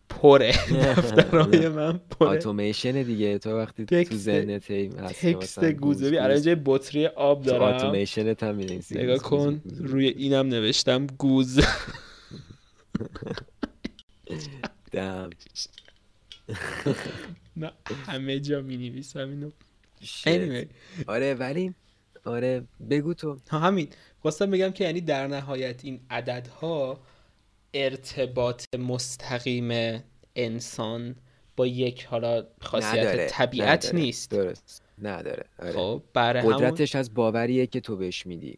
پره. دفترهای من پره. اتوماسیون دیگه. تو وقتی تو ذهنت تکست گوزه بی الان جای بطری آب دارم. اتوماسیون هم نگاه کن روی اینم نوشتم گوز. دم. نه همه جا می نویسم اینو آره ولی آره بگو تو. همین. خواستم بگم که یعنی در نهایت این عددها ارتباط مستقیم انسان با یک حالا خاصیت طبیعت نداره. نیست. درست. نداره. آره. خب برای قدرتش همون... از باوریه که تو بهش میدی.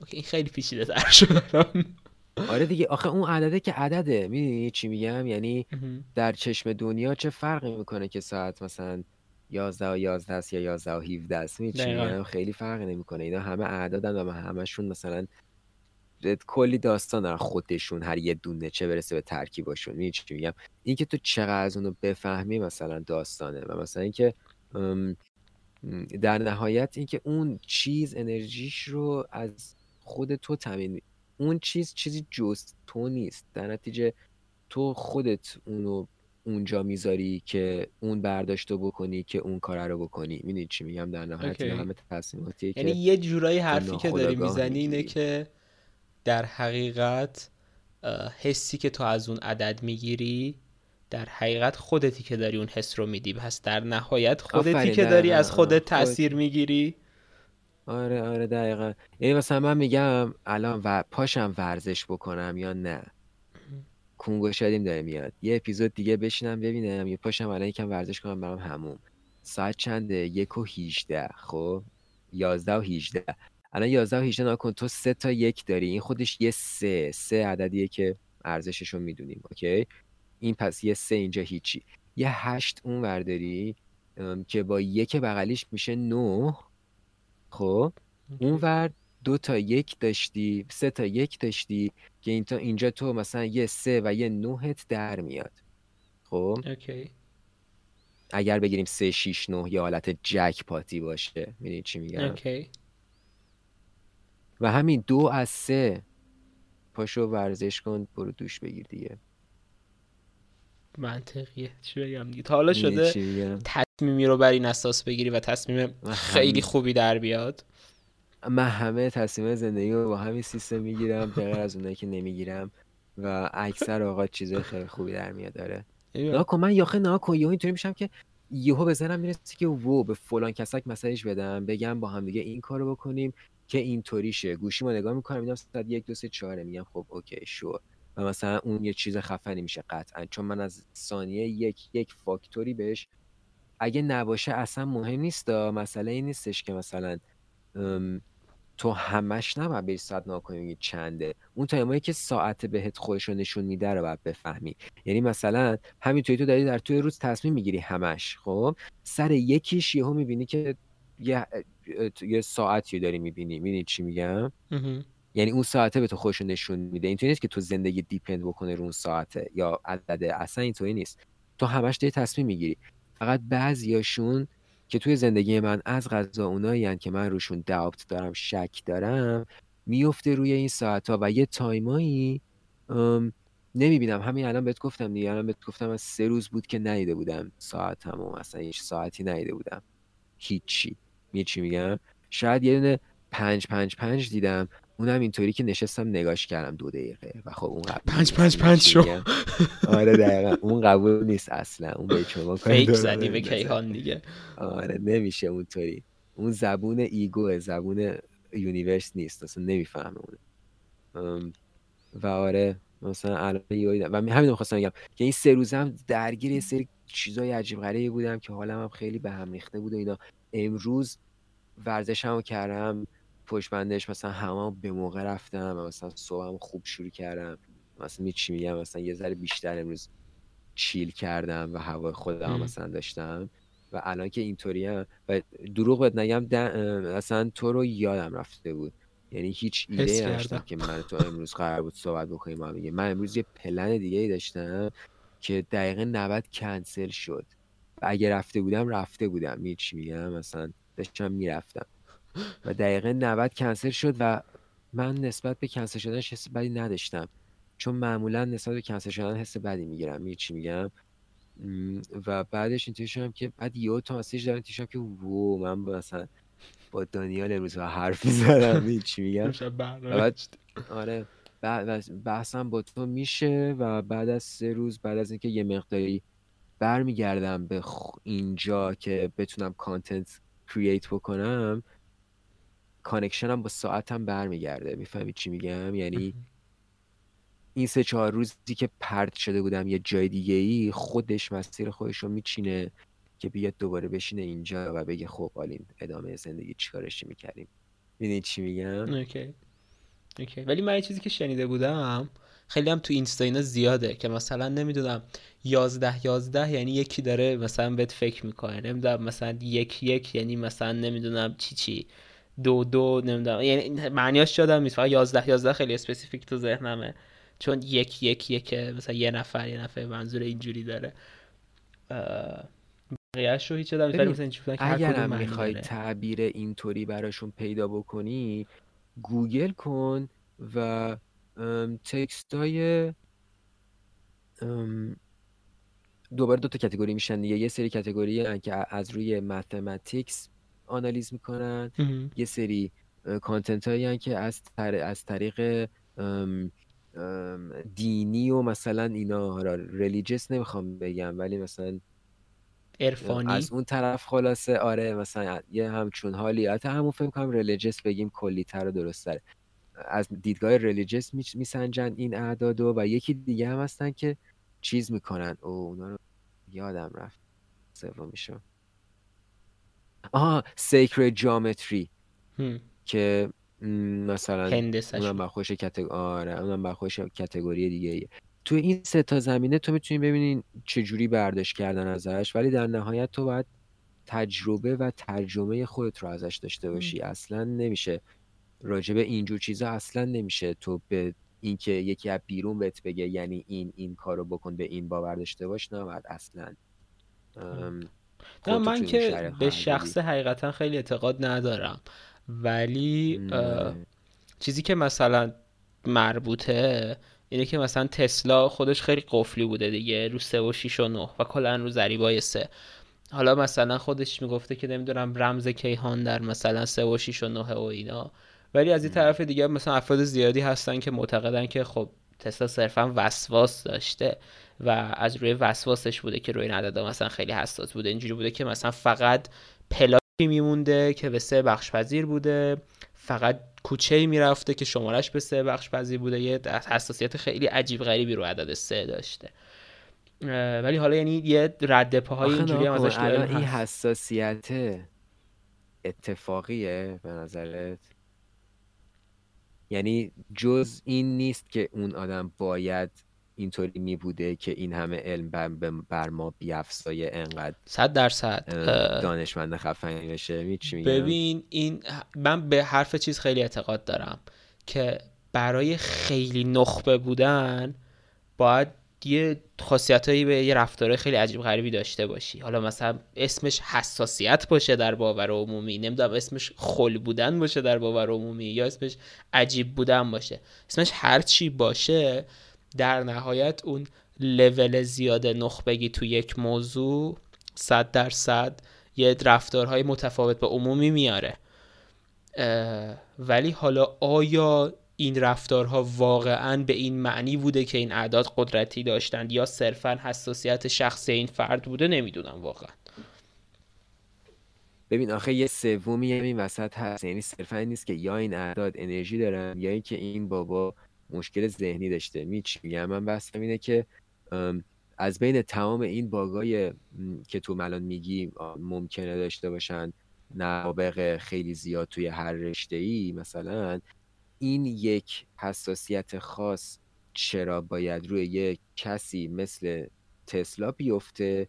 اوکی این خیلی پیچیده تر شد آره دیگه آخه اون عدده که عدده می‌دونی چی میگم؟ یعنی در چشم دنیا چه فرقی می‌کنه که ساعت مثلا 11 و 11 است یا 11 و 17 است می‌دونی خیلی فرق نمی‌کنه. اینا همه اعدادن و همشون مثلا کلی داستان دارن خودشون هر یه دونه چه برسه به ترکیباشون. می‌دونی چی میگم؟ اینکه تو چقدر از اونو بفهمی مثلا داستانه و مثلا اینکه در نهایت اینکه اون چیز انرژیش رو از خود تو تامین اون چیز چیزی جز تو نیست. در نتیجه تو خودت اونو اونجا می‌ذاری که اون برداشتو بکنی که اون کار رو بکنی. می‌دونی چی میگم؟ در نهایت همه تصمیماتیه یعنی یه جورایی حرفی که داری می‌زنی اینه که در حقیقت حسی که تو از اون عدد می‌گیری در حقیقت خودتی که داری اون حس رو میدی. پس در نهایت خودتی که داری از خودت تاثیر می‌گیری. آره آره دقیقا. یعنی مثلا من میگم الان و پاشم ورزش بکنم یا نه؟ کنگو شدیم داره میاد. یه اپیزود دیگه بشینم ببینم. یه پاشم الان یکم ورزش کنم برام هموم. ساعت چنده؟ یک و هیجده. خب؟ یازده و هیجده. الان یازده و هیجده نگا کن تو سه تا یک داری. این خودش یه سه. سه عددیه که ارزشش رو می‌دونیم. okay؟ این پس یه سه اینجا هیچی. یه هشت اون ورداری که با یک بغلیش میشه نه. خب؟ اون ور دو تا یک داشتی سه تا یک داشتی که این تا اینجا تو مثلا یه سه و یه نوهت در میاد. خب؟ okay. اگر بگیریم سه شیش نه یه حالت جک پاتی باشه. می‌دونی چی میگم؟ اوکی. و همین دو از سه پاشو ورزش کن برو دوش بگیر دیگه. منطقیه. چی بگم دیگه؟ تا حالا شده تصمیمی رو بر این اساس بگیری و تصمیم خیلی خوبی در بیاد. من همه تصمیم زندگی رو با همین سیستم می‌گیرم بغیر از اونایی که نمی‌گیرم و اکثر اوقات چیزای خیلی خوبی در میاد داره ناکن من یاخه ناکن یهو اینطوری میشم که یهو بزنم می‌رسه که وو به فلان کسک مسیج بدم بگم با هم دیگه این کارو بکنیم که اینطوریشه. گوشی ما نگاه می‌کنم میدم صد یک دو سه چهاره میگم خب اوکی شو و مثلا اون یه چیز خفنی میشه قطعا. چون من از ثانیه یک یک فاکتوری بهش اگه نباشه اصلا مهم نیست مسئله این نیستش که مثلا تو همش نباید بری ساعت ناکنی چنده. اون تایمایی که ساعت بهت خودش رو نشون میده رو باید بفهمی. یعنی مثلا همینطوری تو داری در توی روز تصمیم می‌گیری همش خب؟ سر یکیش یهو می‌بینی که یه, یه ساعتی داری می‌بینی. می‌بینی چی میگم؟ یعنی اون ساعته به تو خودش نشون میده. اینطوری نیست که تو زندگی depend بکنه رو اون ساعته یا عدده. اصلا اینطوری نیست. تو همش داری تصمیم می‌گیری. فقط بعضیاشون که توی زندگی من از قضا اونایی که من روشون داوت دارم شک دارم میفته روی این ساعت ها و یه تایمایی نمی‌بینم. همین الان بهت گفتم دیگه. الان بهت گفتم از سه روز بود که ندیده بودم ساعت هم و مثلا هیچ ساعتی ندیده بودم. هیچی. می چی میگم؟ شاید یه دونه پنج پنج پنج دیدم. اونم اینطوری که نشستم نگاش کردم دو دقیقه و خب اون قبول پنج پنج پنج شو. آره دقیقا. اون قبول نیست اصلا. اون به شما fake زدی به کیهان دیگه. آره نمیشه اونطوری. اون زبون ego زبون universe نیست. اصلا نمی‌فهمه اون. و آره مثلا الان و همین خواستم بگم که این سه روزه هم درگیر یه سری چیزای عجیب غریبی بودم که حالم هم خیلی به هم ریخته بود و اینا. امروز ورزشمو کردم پشت بندش مثلا همه به موقع رفتم و مثلا صبحم خوب شروع کردم. مثلا چی میگم؟ مثلا یه ذره بیشتر امروز چیل کردم و هوای خودم مثلا داشتم و الان که اینطوری هم و دروغ بهت نگم اصلا تو رو یادم رفته بود. یعنی هیچ ایده نداشتم که من تو امروز قرار بود صحبت بکنیم ما من امروز یه پلن دیگه ای داشتم که دقیقه 90 کنسل شد. و اگه رفته بودم رفته بودم. می چی میگم؟ مثلا داشتم می‌رفتم. و دقیقه 90 کنسل شد و من نسبت به کنسل شدنش حس بدی نداشتم. چون معمولا نسبت به کنسل شدن حس بدی می‌گیرم. می چی میگم؟ و بعدش اینطوری شدم که بعد یه تا message دارم شدم که wow من مثلا با دانیال امروز حرف زدم چی میگم؟ بعد آره بحثم با تو میشه و بعد از سه روز بعد از اینکه یه مقداری برمیگردم به اینجا که بتونم content create بکنم connection م با ساعتم برمیگرده. می‌فهمی چی میگم؟ یعنی این سه چهار روزی که پرت شده بودم یه جای دیگه ای خودش مسیر خودش رو میچینه که بیاد دوباره بشینه اینجا و بگه خب آلین ادامه زندگی چیکارش می‌کردیم. می‌دونی چی میگم؟ okay. okay. ولی من چیزی که شنیده بودم خیلی هم تو اینستا اینا زیاده که مثلا نمی‌دونم یازده یازده یعنی یکی داره مثلا بهت فکر می‌کنه. نمی‌دونم مثلا یک یک یعنی مثلا نمی‌دونم چی چی. دو دو نمی‌دونم. یعنی معنیاش یادم نیست. فقط یازده یازده خیلی specific تو ذهنمه. چون یک یک یک مثلا یه نفر یه نفر منظور اینجوری داره. بقیه‌اش رو هیچ اگر هم می‌خوای تعبیر اینطوری براشون پیدا بکنی گوگل کن و تکست های دوباره دو تا کتگوری میشن دیگه. یه سری کتگوری که از روی ماتماتیکس آنالیز می‌کنن. یه سری content هایی که از, از طریق دینی و مثلا اینا religious نمی‌خوام بگم ولی مثلا عرفانی از اون طرف خلاصه آره مثلا یه همچون حالی حتی همون فکر کنم religious بگیم کلی تر و درست از دیدگاه religious میسنجن این اعدادو و یکی دیگه هم هستن که چیز می‌کنن. او اونا رو یادم رفت. سوم میشم آها سیکرد جامتری که مثلا اونم کتگوری آره اونم بخوش کتگوری دیگه ایه. تو این سه تا زمینه تو می‌تونی ببینین چجوری برداشت کردن ازش ولی در نهایت تو باید تجربه و ترجمه خودت رو ازش داشته باشی. اصلا نمیشه راجبه اینجور چیزا اصلا نمیشه تو به اینکه یکی از بیرون بهت بگه یعنی این این کارو بکن به این باور داشته باش نه بعد اصلا نه من که به شخص حقیقتا خیلی اعتقاد ندارم. ولی چیزی که مثلا مربوطه اینه که مثلا تسلا خودش خیلی قفلی بوده دیگه رو 3 و 6 و 9 و کلا رو ضریبای 3 حالا مثلا خودش می‌گفته که نمی‌دونم رمز کیهان در مثلا 3 و 6 و 9 و اینا. ولی از این طرف دیگه مثلا افراد زیادی هستن که معتقدن که خب تسلا صرفا وسواس داشته و از روی وسواسش بوده که روی این عددا مثلا خیلی حساس بوده. اینجوری بوده که مثلا فقط پلاکی میمونده که به سه بخش پذیر بوده. فقط کوچه می‌رفته که شمارش به سه بخش پذیر بوده. یه حساسیت خیلی عجیب غریبی رو عدد سه داشته. ولی حالا یعنی یه رد پاهای اینجوری هم ازش این حساسیت اتفاقیه به نظرت؟ یعنی جز این نیست که اون آدم باید اینطوری می بوده که این همه علم بر, ما بیافزایه انقدر صد درصد. دانشمند خفنی بشه ببین این من به حرف چیز خیلی اعتقاد دارم که برای خیلی نخبه بودن باید یه خاصیتایی به یه رفتاره خیلی عجیب غریبی داشته باشی. حالا مثلا اسمش حساسیت باشه در باور عمومی نمی‌دونم اسمش خل بودن باشه در باور عمومی یا اسمش عجیب بودن باشه. اسمش هر چی باشه در نهایت اون لول زیاد نخبگی تو یک موضوع صد درصد یه رفتارهای متفاوت به عمومی میاره. ولی حالا آیا این رفتارها واقعا به این معنی بوده که این اعداد قدرتی داشتند یا صرفا حساسیت شخصی این فرد بوده؟ نمی‌دونم واقعا. ببین آخه یه سومی این وسط هست. یعنی صرفا نیست که یا این اعداد انرژی دارن یا اینکه این بابا مشکل ذهنی داشته. میگم من بحثم اینه که از بین تمام این باگای که تو ملان میگی ممکنه داشته باشن نوابق خیلی زیاد توی هر رشته ای مثلا این یک حساسیت خاص چرا باید روی یک کسی مثل تسلا بیفته؟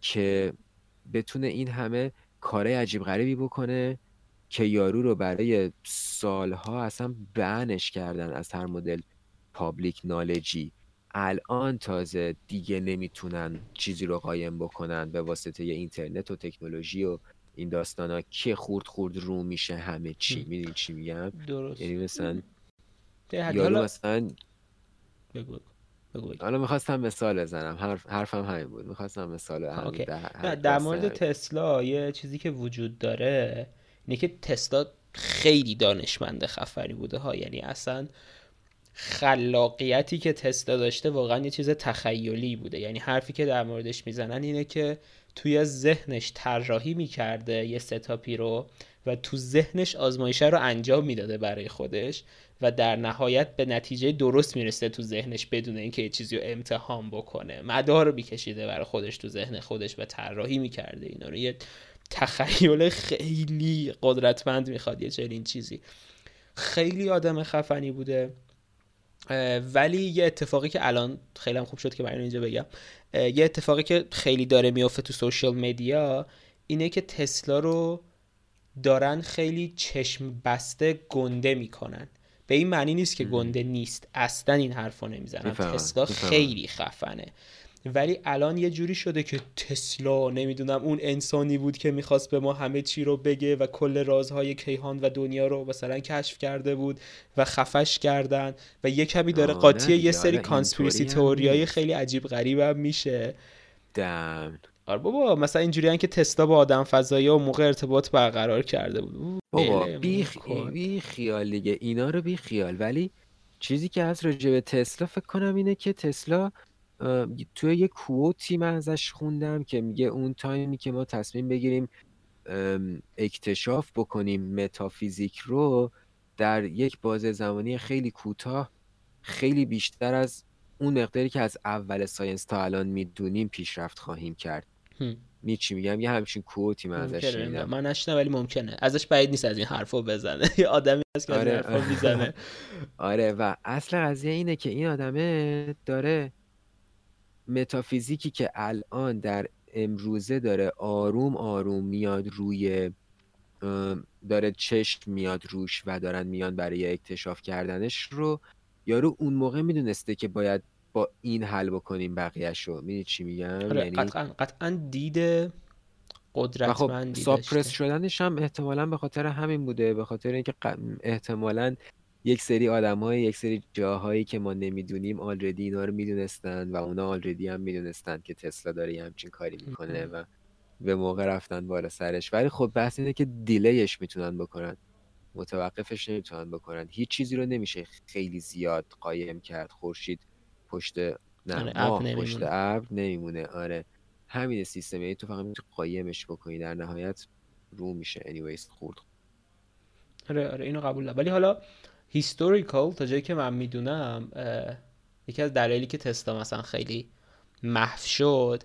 که بتونه این همه کاره عجیب غریبی بکنه؟ که یارو رو برای سالها اصلا بنش کردن از هر مدل پابلیک نالجی. الان تازه دیگه نمی‌تونن چیزی رو قایم بکنن به واسطه اینترنت و تکنولوژی و این داستان ها که خورد خورد رو میشه همه چی. می‌دونی چی میگم؟ درست. یعنی مثلا یارو مثلا بگو بگو حالا می‌خواستم مثال بزنم. حرف حرفم همین بود. می‌خواستم مثال در, در مورد تسلا یه چیزی که وجود داره اینه که تسلا خیلی دانشمند خفری بوده ها. یعنی اصلا خلاقیتی که تسلا داشته واقعا یه چیز تخیلی بوده. یعنی حرفی که در موردش می‌زنن اینه که توی ذهنش طراحی می‌کرده یه ستاپی رو و تو ذهنش آزمایشه رو انجام می‌داده برای خودش و در نهایت به نتیجه درست می‌رسه تو ذهنش بدون اینکه یه چیزی رو امتحان بکنه. مدار رو میکشیده برای خودش تو ذهن خودش و طراحی می‌کرده اینا رو. یه تخیل خیلی قدرتمند می‌خواد یه چنین چیزی. خیلی آدم خفنی بوده. ولی یه اتفاقی که الان خیلی هم خوب شد که من اینجا بگم. یه اتفاقی که خیلی داره میافته تو سوشال مدیا اینه که تسلا رو دارن خیلی چشم بسته گنده می‌کنن. به این معنی نیست که گنده نیست. اصلا این حرفو نمی‌زنن. تسلا خیلی خفنه. ولی الان یه جوری شده که تسلا نمی‌دونم اون انسانی بود که می‌خواست به ما همه چی رو بگه و کل رازهای کیهان و دنیا رو مثلا کشف کرده بود و خفش کردن و یه کمی داره قاطی یه سری کانسپیرسی توریای خیلی عجیب غریب هم میشه. دم. آره بابا مثلا اینجوری که تسلا با آدم فضایی و موقع ارتباط برقرار کرده بود. بابا بی, بی خیال دیگه اینا رو بی خیال. ولی چیزی که از راجع به تسلا فکر کنم اینه که تسلا توی یه کووتی من ازش خوندم که میگه اون تایمی که ما تصمیم بگیریم اکتشاف بکنیم متافیزیک رو در یک بازه زمانی خیلی کوتاه خیلی بیشتر از اون مقداری که از اول ساینس تا الان می‌دونیم پیشرفت خواهیم کرد. می چی میگم؟ یه همچین کوتی من ازش شنیدم. من نشنم ولی ممکنه. ازش بعید نیست از این حرفو بزنه. یه آدمی هست که آره. از این حرفا می‌زنه. آره و اصل قضیه اینه که این آدمه داره متافیزیکی که الان در امروزه داره آروم آروم میاد روی داره چشم میاد روش و دارن میان برای اکتشاف کردنش رو یارو اون موقع می‌دونسته که باید با این حل بکنیم بقیهش رو می‌دونی چی میگم؟ آره یعنی قطعا, قطعا دید قدرتمندی خب ساپرس شدنش هم احتمالا به خاطر همین بوده به خاطر اینکه احتمالا یک سری های یک سری جاهایی که ما نمی‌دونیم آلردی اینا رو می‌دونستن و اونا آلردی هم می‌دونستن که تسلا داره همچین کاری می‌کنه و به موقع رفتن بالا سرش. ولی خب بحث اینه که دیلیش می‌تونن بکنن. متوقفش نمی‌تونن بکنن. هیچ چیزی رو نمیشه خیلی زیاد قایم کرد خورشید پشت نه آره، پشت ابر نمیمونه. آره. همین سیستم یعنی تو فقط می‌تونی قایمش بکنی. در نهایت رو میشه anyways خورد. آره آره اینو قبول ولی حالا هیستوریکال تا جایی که من می‌دونم یکی از دلایلی که تستا مثلا خیلی محو شد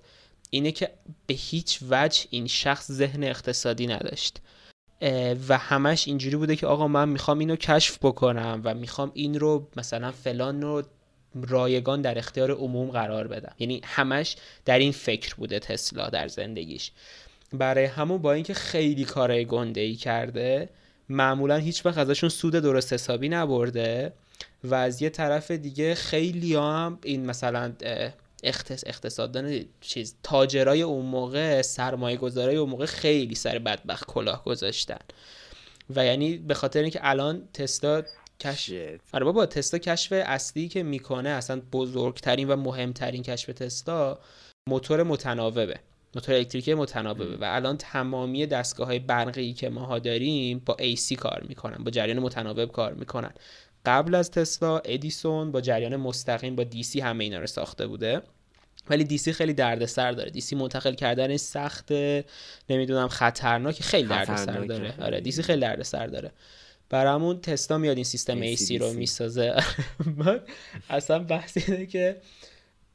اینه که به هیچ وجه این شخص ذهن اقتصادی نداشت. و همش اینجوری بوده که آقا من می‌خوام اینو کشف بکنم و می‌خوام این رو مثلا فلان رو رایگان در اختیار عموم قرار بدم. یعنی همش در این فکر بوده تسلا در زندگیش. برای همون با اینکه خیلی کارهای گنده ای کرده معمولا هیچ وقت ازشون سود درست حسابی نبرده و از یه طرف دیگه خیلی هم این مثلا اقتصاددان چیز تاجرای اون موقع سرمایه گذارای اون موقع خیلی سر بدبخت کلاه گذاشتن. و یعنی به خاطر اینکه الان تستا کشف آره بابا تستا کشف اصلی که می‌کنه اصلا بزرگترین و مهمترین کشف تستا موتور متناوبه. موتور الکتریکی متناوبه. و الان تمامی دستگاه های برقی که ماها داریم با AC کار می‌کنن با جریان متناوب کار می‌کنن. قبل از تسلا ادیسون با جریان مستقیم با دیسی همه اینا رو ساخته بوده. ولی دیسی خیلی دردسر داره. دیسی منتقل کردن سخت نمی‌دونم خطرناک خیلی دردسر داره. آره دیسی خیلی دردسر داره. برامون تستا میاد این سیستم AC رو می‌سازه. من اصلا بحث اینه که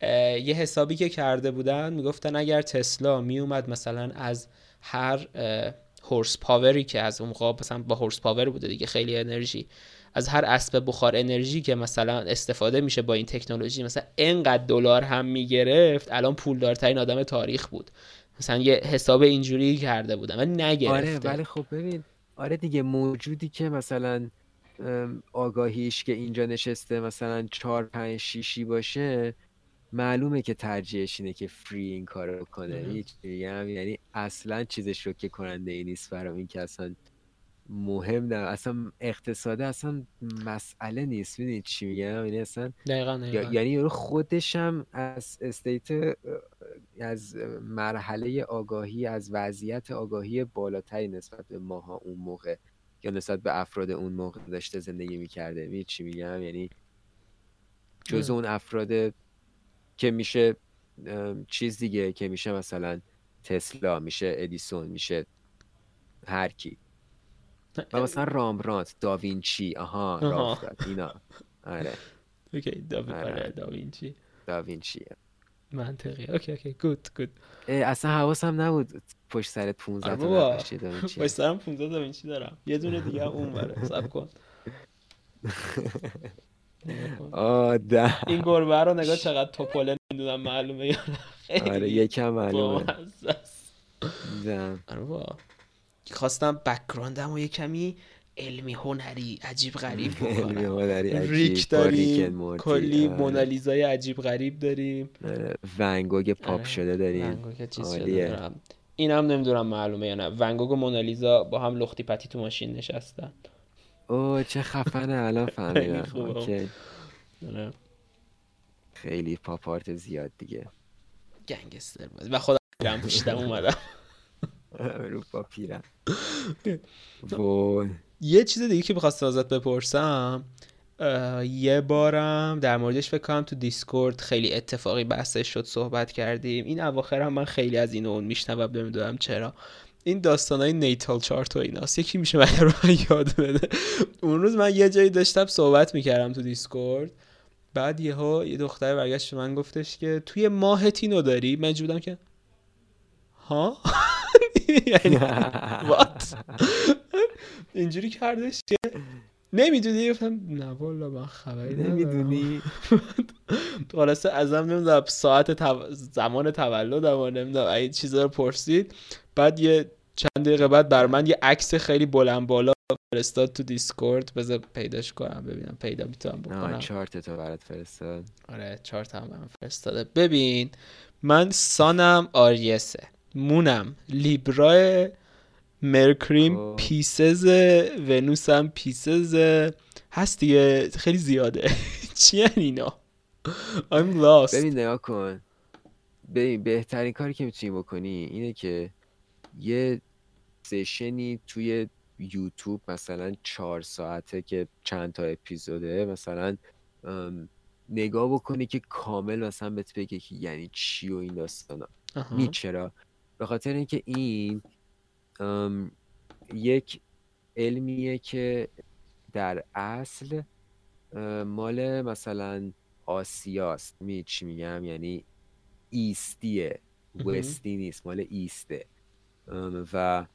یه حسابی که کرده بودن می‌گفتن اگر تسلا میومد مثلا از هر هورس پاوری که از اون موقع مثلا با هورس پاور بوده دیگه خیلی انرژی از هر اسب بخار انرژی که مثلا استفاده میشه با این تکنولوژی مثلا انقدر دلار هم می‌گرفت الان پولدارترین آدم تاریخ بود. مثلا یه حساب اینجوری کرده بودم و نگرفته. آره ولی خب ببین آره دیگه موجودی که مثلا آگاهیش که اینجا نشسته مثلا چهار پنج شیشی باشه معلومه که ترجیحش اینه که فری این کار رو کنه هیچ یعنی اصلا چیزش رو که کننده ای نیست برام. این که اصلا مهم نه. اصلا اقتصاده اصلا مسئله نیست. ببینید چی میگم؟ یعنی اصلا یعنی یارو خودش هم از استیت از مرحله آگاهی از وضعیت آگاهی بالاتری نسبت به ماها اون موقع یا نسبت به افراد اون موقع داشته زندگی می‌کرده. می‌دونید چی میگم؟ یعنی جز اون افراد که میشه چیز دیگه که میشه مثلا تسلا میشه ادیسون میشه هر کی. و مثلا رامبرانت داوینچی آها رافت اینا. آره. okay داوینچی. داوینچی منطقی okay okay. good good اصلا حواسم نبود پشت سر 15 تا داوینچی. پشت سرم 15 داوینچی دارم. یه دونه دیگه اون بره. صبر کن. این گربه رو نگاه چقدر توپله نمی‌دونم معلومه یا آره یکم معلومه. آره خواستم بکگراندم و یه کمی علمی هنری عجیب غریب بکنم. علمی هنری عجیب. ریک داریم کلی آره. مونالیزای عجیب غریب داریم. آره. ونگوگ پاپ. شده داریم. این هم نمی‌دونم معلومه یا نه. ونگوگ و مونالیزا با هم لختی پتی تو ماشین نشستن. اوه چه خفنه الان فهمیدم. خیلی پاپارت زیاد دیگه. گنگستر و خودم پیرم پوشیدم اومدم. رو با پیرم. یه چیز دیگه که بخواست ازت بپرسم یه بارم در موردش فکر کنم تو دیسکورد خیلی اتفاقی بحثش شد صحبت کردیم. این اواخر هم من خیلی از این اون میشنوم نمی‌دونم چرا. این داستان های نیتال چارت و ایناست. یکی میشه من رو یاد بده. اون روز من یه جایی داشتم صحبت می‌کردم تو دیسکورد. بعد یهو یه دختر برگشت من گفتش که توی ماه تینو داری؟ من بودم که ها؟ یعنی وات اینجوری کردش که نمی‌دونی. گفتم نه والا من خبری نمی‌دونی. خلاصه ازم نمی‌دونم ساعت زمان تولدم و نمی‌دونم. این چیزا رو پرسید بعد یه چند دقیقه بعد بر من یه عکس خیلی بلند بالا فرستاد تو Discord. بذار پیداش کنم ببینم پیدا می‌تونم بکنم. چارت تو برات فرستاد. آره چارت هم من فرستاده. ببین من sun م Aries ه. مونم. Libra Mercury م خب. Pisces Venus م Pisces. هست دیگه خیلی زیاده. چی اینا؟ I'm lost. ببین نگاه کن. ببین بهترین کاری که می‌تونی بکنی اینه که یه سشنی توی یوتیوب مثلا چهار ساعته که چند تا اپیزوده مثلا نگاه بکنی که کامل مثلا بهت بگه که یعنی چی و این داستانا. می چرا؟ به خاطر اینکه این یک علمیه که در اصل مال مثلا آسیاست می چی میگم؟ یعنی ایستیه. وستی نیست. مال ایسته. و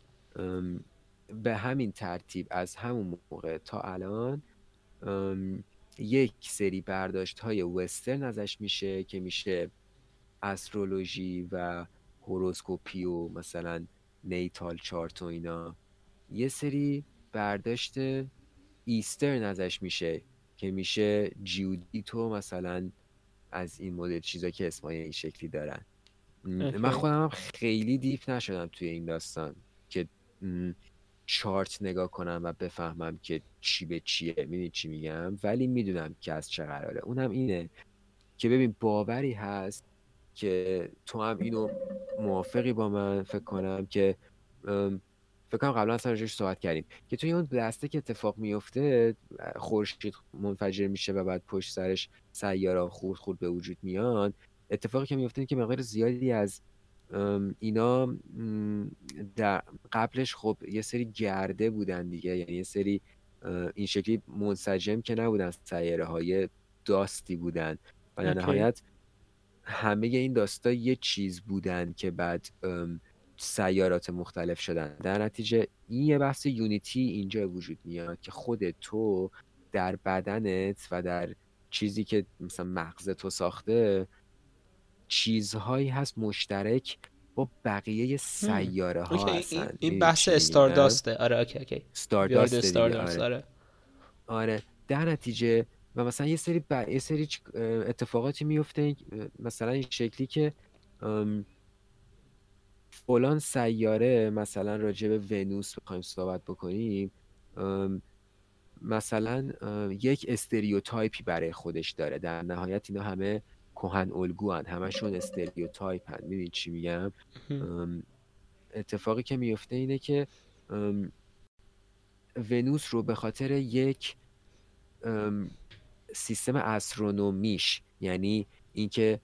به همین ترتیب از همون موقع تا الان یک سری برداشت های وسترن ازش میشه که میشه استرولوژی و هوروسکوپی و مثلا نیتال چارت و اینا. یه سری برداشت Eastern ازش میشه که میشه جیودیتو مثلا از این مدل چیزا که اسمای این شکلی دارن. من خودم خیلی deep نشدم توی این داستان که چارت نگاه کنم و بفهمم که چی به چیه. می‌دونی چی میگم؟ ولی می‌دونم که از چه قراره. اونم اینه که ببین باوری هست که تو هم اینو موافقی با من فکر کنم که فکر کنم قبلا اصلا راجعش صحبت کردیم که توی اون دسته که اتفاق میفته خورشید منفجر میشه و بعد پشت سرش سیارا خورد خورد به وجود میان اتفاقی که میفته که مقدار زیادی از اینا در قبلش خب یه سری گرده بودن دیگه. یعنی یه سری این شکلی منسجم که نبودن سیاره های داستی بودن. و در نهایت همه این داستا یه چیز بودن که بعد سیارات مختلف شدن. در نتیجه این یه بحث یونیتی اینجا وجود میاد که خود تو در بدنت و در چیزی که مثلا مغز تو ساخته چیزهایی هست مشترک با بقیه سیاره ها هستن. این, بحث استارداسته. آره اوکی اوکی. استارداست آره. آره. آره در نتیجه و مثلا یه سری ب... یه سری اتفاقاتی میفته مثلا این شکلی که فلان سیاره مثلا راجع به ونوس بخوایم صحبت بکنیم مثلا یک stereotype ی برای خودش داره. در نهایت اینا همه کهن الگو هن. همشون stereotype هن می‌دونی چی میگم اتفاقی که میفته اینه که ونوس رو به خاطر یک سیستم استرونومیش یعنی اینکه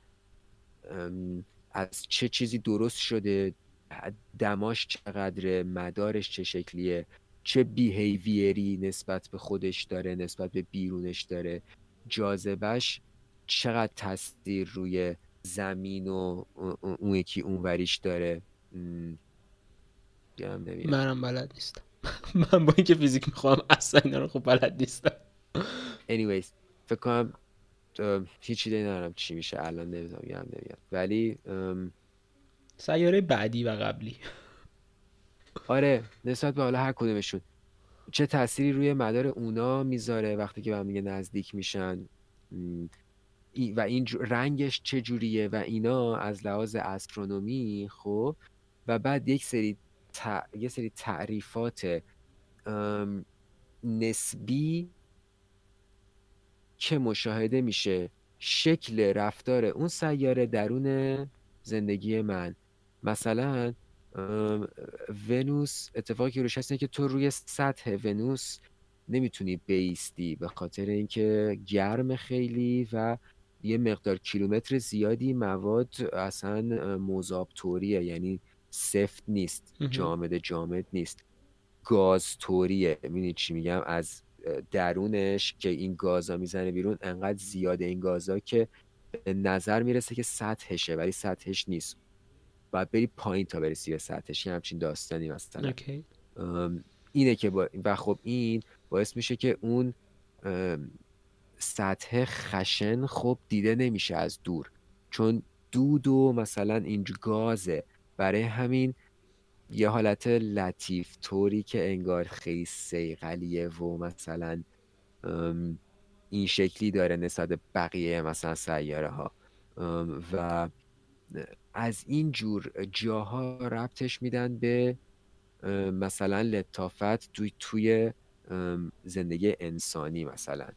از چه چیزی درست شده دماش چقدره مدارش چه شکلیه چه بیهیویری نسبت به خودش داره نسبت به بیرونش داره جاذبش چقدر تاثیر روی زمین و اون یکی اونوریش داره؟ منم بلد نیستم. من با اینکه فیزیک می‌خوام اصلا اینا رو خوب بلد نیستم. Anyways فکر کنم هیچ ایده ندارم چی میشه. الان نمی‌دونم یادم نمیاد ولی سیاره بعدی و قبلی. آره نسبت به حالا هر کدومشون. چه تأثیری روی مدار اونا می‌ذاره وقتی که به هم دیگه نزدیک میشن؟ و این رنگش چه جوریه و اینا از لحاظ استرونومی خب. و بعد یک سری یه سری تعریفات نسبی که مشاهده میشه شکل رفتار اون سیاره درون زندگی من. مثلا ونوس اتفاقی روش هست که تو روی سطح ونوس نمی‌تونی بیستی به خاطر اینکه گرم خیلی و یه مقدار کیلومتر زیادی مواد اصلا مذاب طوریه یعنی سفت نیست جامد جامد نیست. گاز طوریه می‌دونی چی میگم؟ از درونش که این گازا می‌زنه بیرون انقدر زیاده این گازا که نظر می‌رسه که سطحشه ولی سطحش نیست. باید بری پایین تا برسی به سطحش. همچین داستانی مثلا. اینه که با... و خب این باعث میشه که اون سطح خشن خب دیده نمیشه از دور چون دود و مثلا اینج گازه. برای همین یه حالت لطیف طوری که انگار خیلی سیقلیه و مثلا این شکلی داره نسبت بقیه مثلا سیاره ها و از این جور جاها ربطش میدن به مثلا لطافت توی, توی زندگی انسانی مثلا.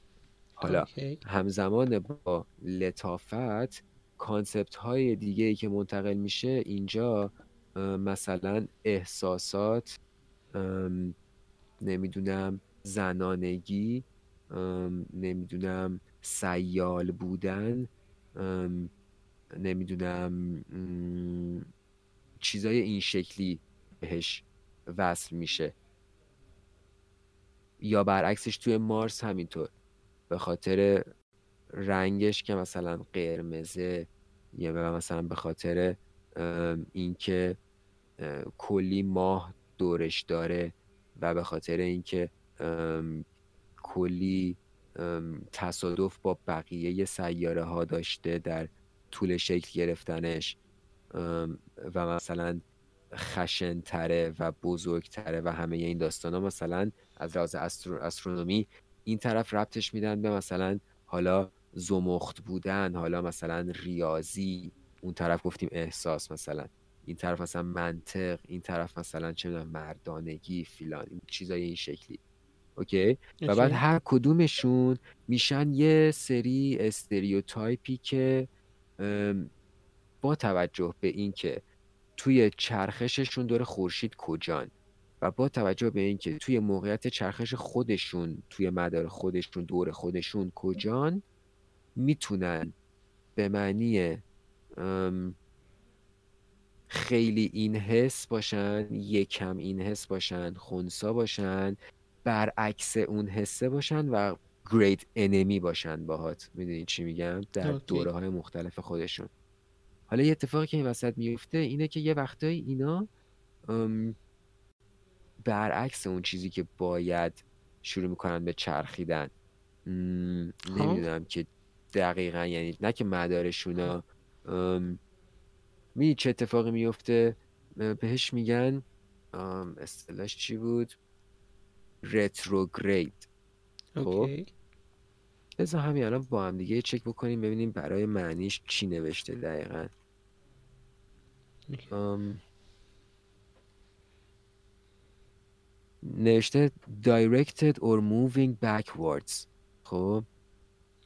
حالا همزمان با لطافت کانسپت های دیگه ای که منتقل میشه اینجا مثلا احساسات نمی‌دونم زنانگی نمی‌دونم سیال بودن نمی‌دونم چیزای این شکلی بهش وصل میشه. یا برعکسش توی مارس همینطور. به خاطر رنگش که مثلا قرمزه یا مثلا به خاطر اینکه کلی ماه دورش داره و به خاطر اینکه کلی تصادف با بقیه سیاره ها داشته در طول شکل گرفتنش و مثلا خشنتره و بزرگتره و همه این داستان ها مثلا از لحاظ استرونومی این طرف ربطش میدن به مثلا حالا زمخت بودن حالا مثلا ریاضی. اون طرف گفتیم احساس مثلا. این طرف مثلا منطق این طرف مثلا چه مردانگی فیلان این چیزای این شکلی. اوکی؟ و بعد هر کدومشون میشن یه سری استریوتایپی که با توجه به اینکه توی چرخششون دور خورشید کجان. و با توجه به اینکه توی موقعیت چرخش خودشون توی مدار خودشون دور خودشون کجان می‌تونن به معنی خیلی این حس باشن یکم این حس باشن خونسا باشن برعکس اون حسه باشن و great enemy باشن باهات. می‌دونی چی میگم؟ در دوره های مختلف خودشون. حالا یه اتفاقی که این وسط میفته اینه که یه وقتایی اینا برعکس اون چیزی که باید شروع می‌کنن به چرخیدن. خب. نمی‌دونم که دقیقا یعنی نه که مدارشونا می چه اتفاقی میفته بهش میگن اصطلاحش چی بود؟ رتروگرید. خب؟ بذار همین الان با هم دیگه چک بکنیم ببینیم برای معنیش چی نوشته دقیقا. نوشته directed or moving backwards خب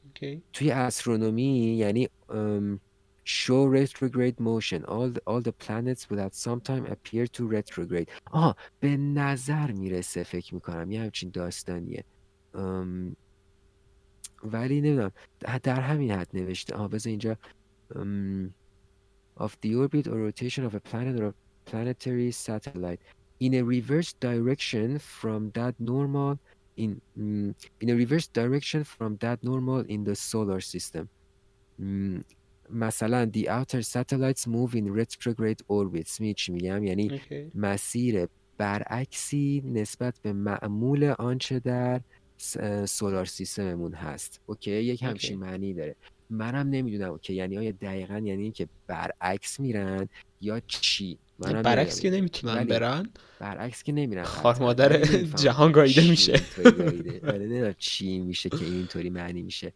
okay. توی استرونومی یعنی um, show retrograde motion all the, all the planets will at some time appear to retrograde آها به نظر می‌رسه فکر می‌کنم یه همچین داستانیه um, ولی نمی‌دونم در همین حد نوشته آها بذار اینجا um, of the orbit or rotation of a planet or a planetary satellite in a reverse direction from that normal in mm, in a reverse direction from that normal in the solar system mm, مثلا the outer satellites move in retrograde orbits می چی میگم یعنی okay. مسیر برعکسی نسبت به معمول آنچه در سولار سیستممون هست اوکی یک همچین okay. معنی داره منم نمی‌دونم که یعنی آیا دقیقا یعنی که برعکس میرن یا چی برعکس که نمی‌تونن برن. برعکس که نمیرن. خار مادر جهان گایده میشه. آره چی میشه که اینطوری معنی میشه.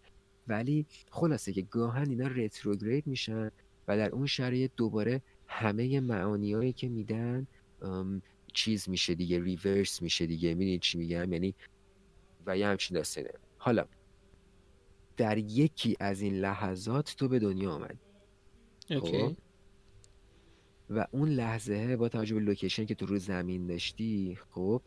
ولی خلاصه که گاهن اینا رتروگرید میشن و در اون شرایط دوباره همه معانیایی که میدن چیز میشه دیگه ریورس میشه دیگه. می‌دونی چی میگم؟ یعنی و یه همچین داستانه. حالا در یکی از این لحظات تو به دنیا آمد خب؟ و اون لحظه با توجه به لوکیشن که تو رو زمین داشتی خب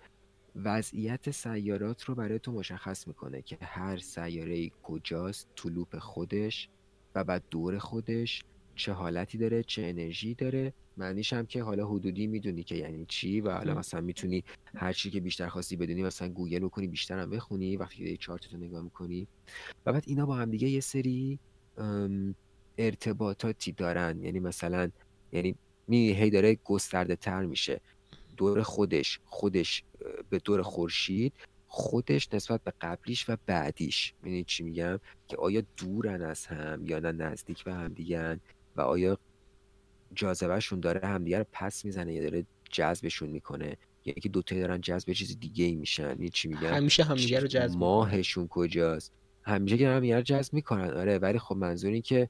وضعیت سیارات رو برای تو مشخص می‌کنه که هر سیاره کجاست تو لوپ خودش و بعد دور خودش چه حالتی داره چه انرژی داره. معنیش هم که حالا حدودی می‌دونی که یعنی چی و حالا مثلا می‌تونی هر چی که بیشتر خواستی بدونی مثلا گوگل بکنی بیشتر هم بخونی وقتی که چارت رو نگاه می‌کنی. و بعد اینا با هم دیگه یه سری ارتباطاتی دارن. یعنی مثلا یعنی می هی داره گسترده تر میشه. دور خودش خودش به دور خورشید خودش نسبت به قبلیش و بعدیش. می‌دونی چی میگم؟ که آیا دورن از هم یا نه نزدیک به هم دیگن و آیا جاذبهشون داره همدیگه رو پس می‌زنه یا داره جذبشون می‌کنه؟ یا که دوتایی دارن جذب چیز دیگه ای میشن. یعنی چی میگم؟ همیشه همدیگه رو جذب ماهشون کجاست؟ همیشه که همدیگه رو جذب می‌کنن. آره ولی خب منظور این که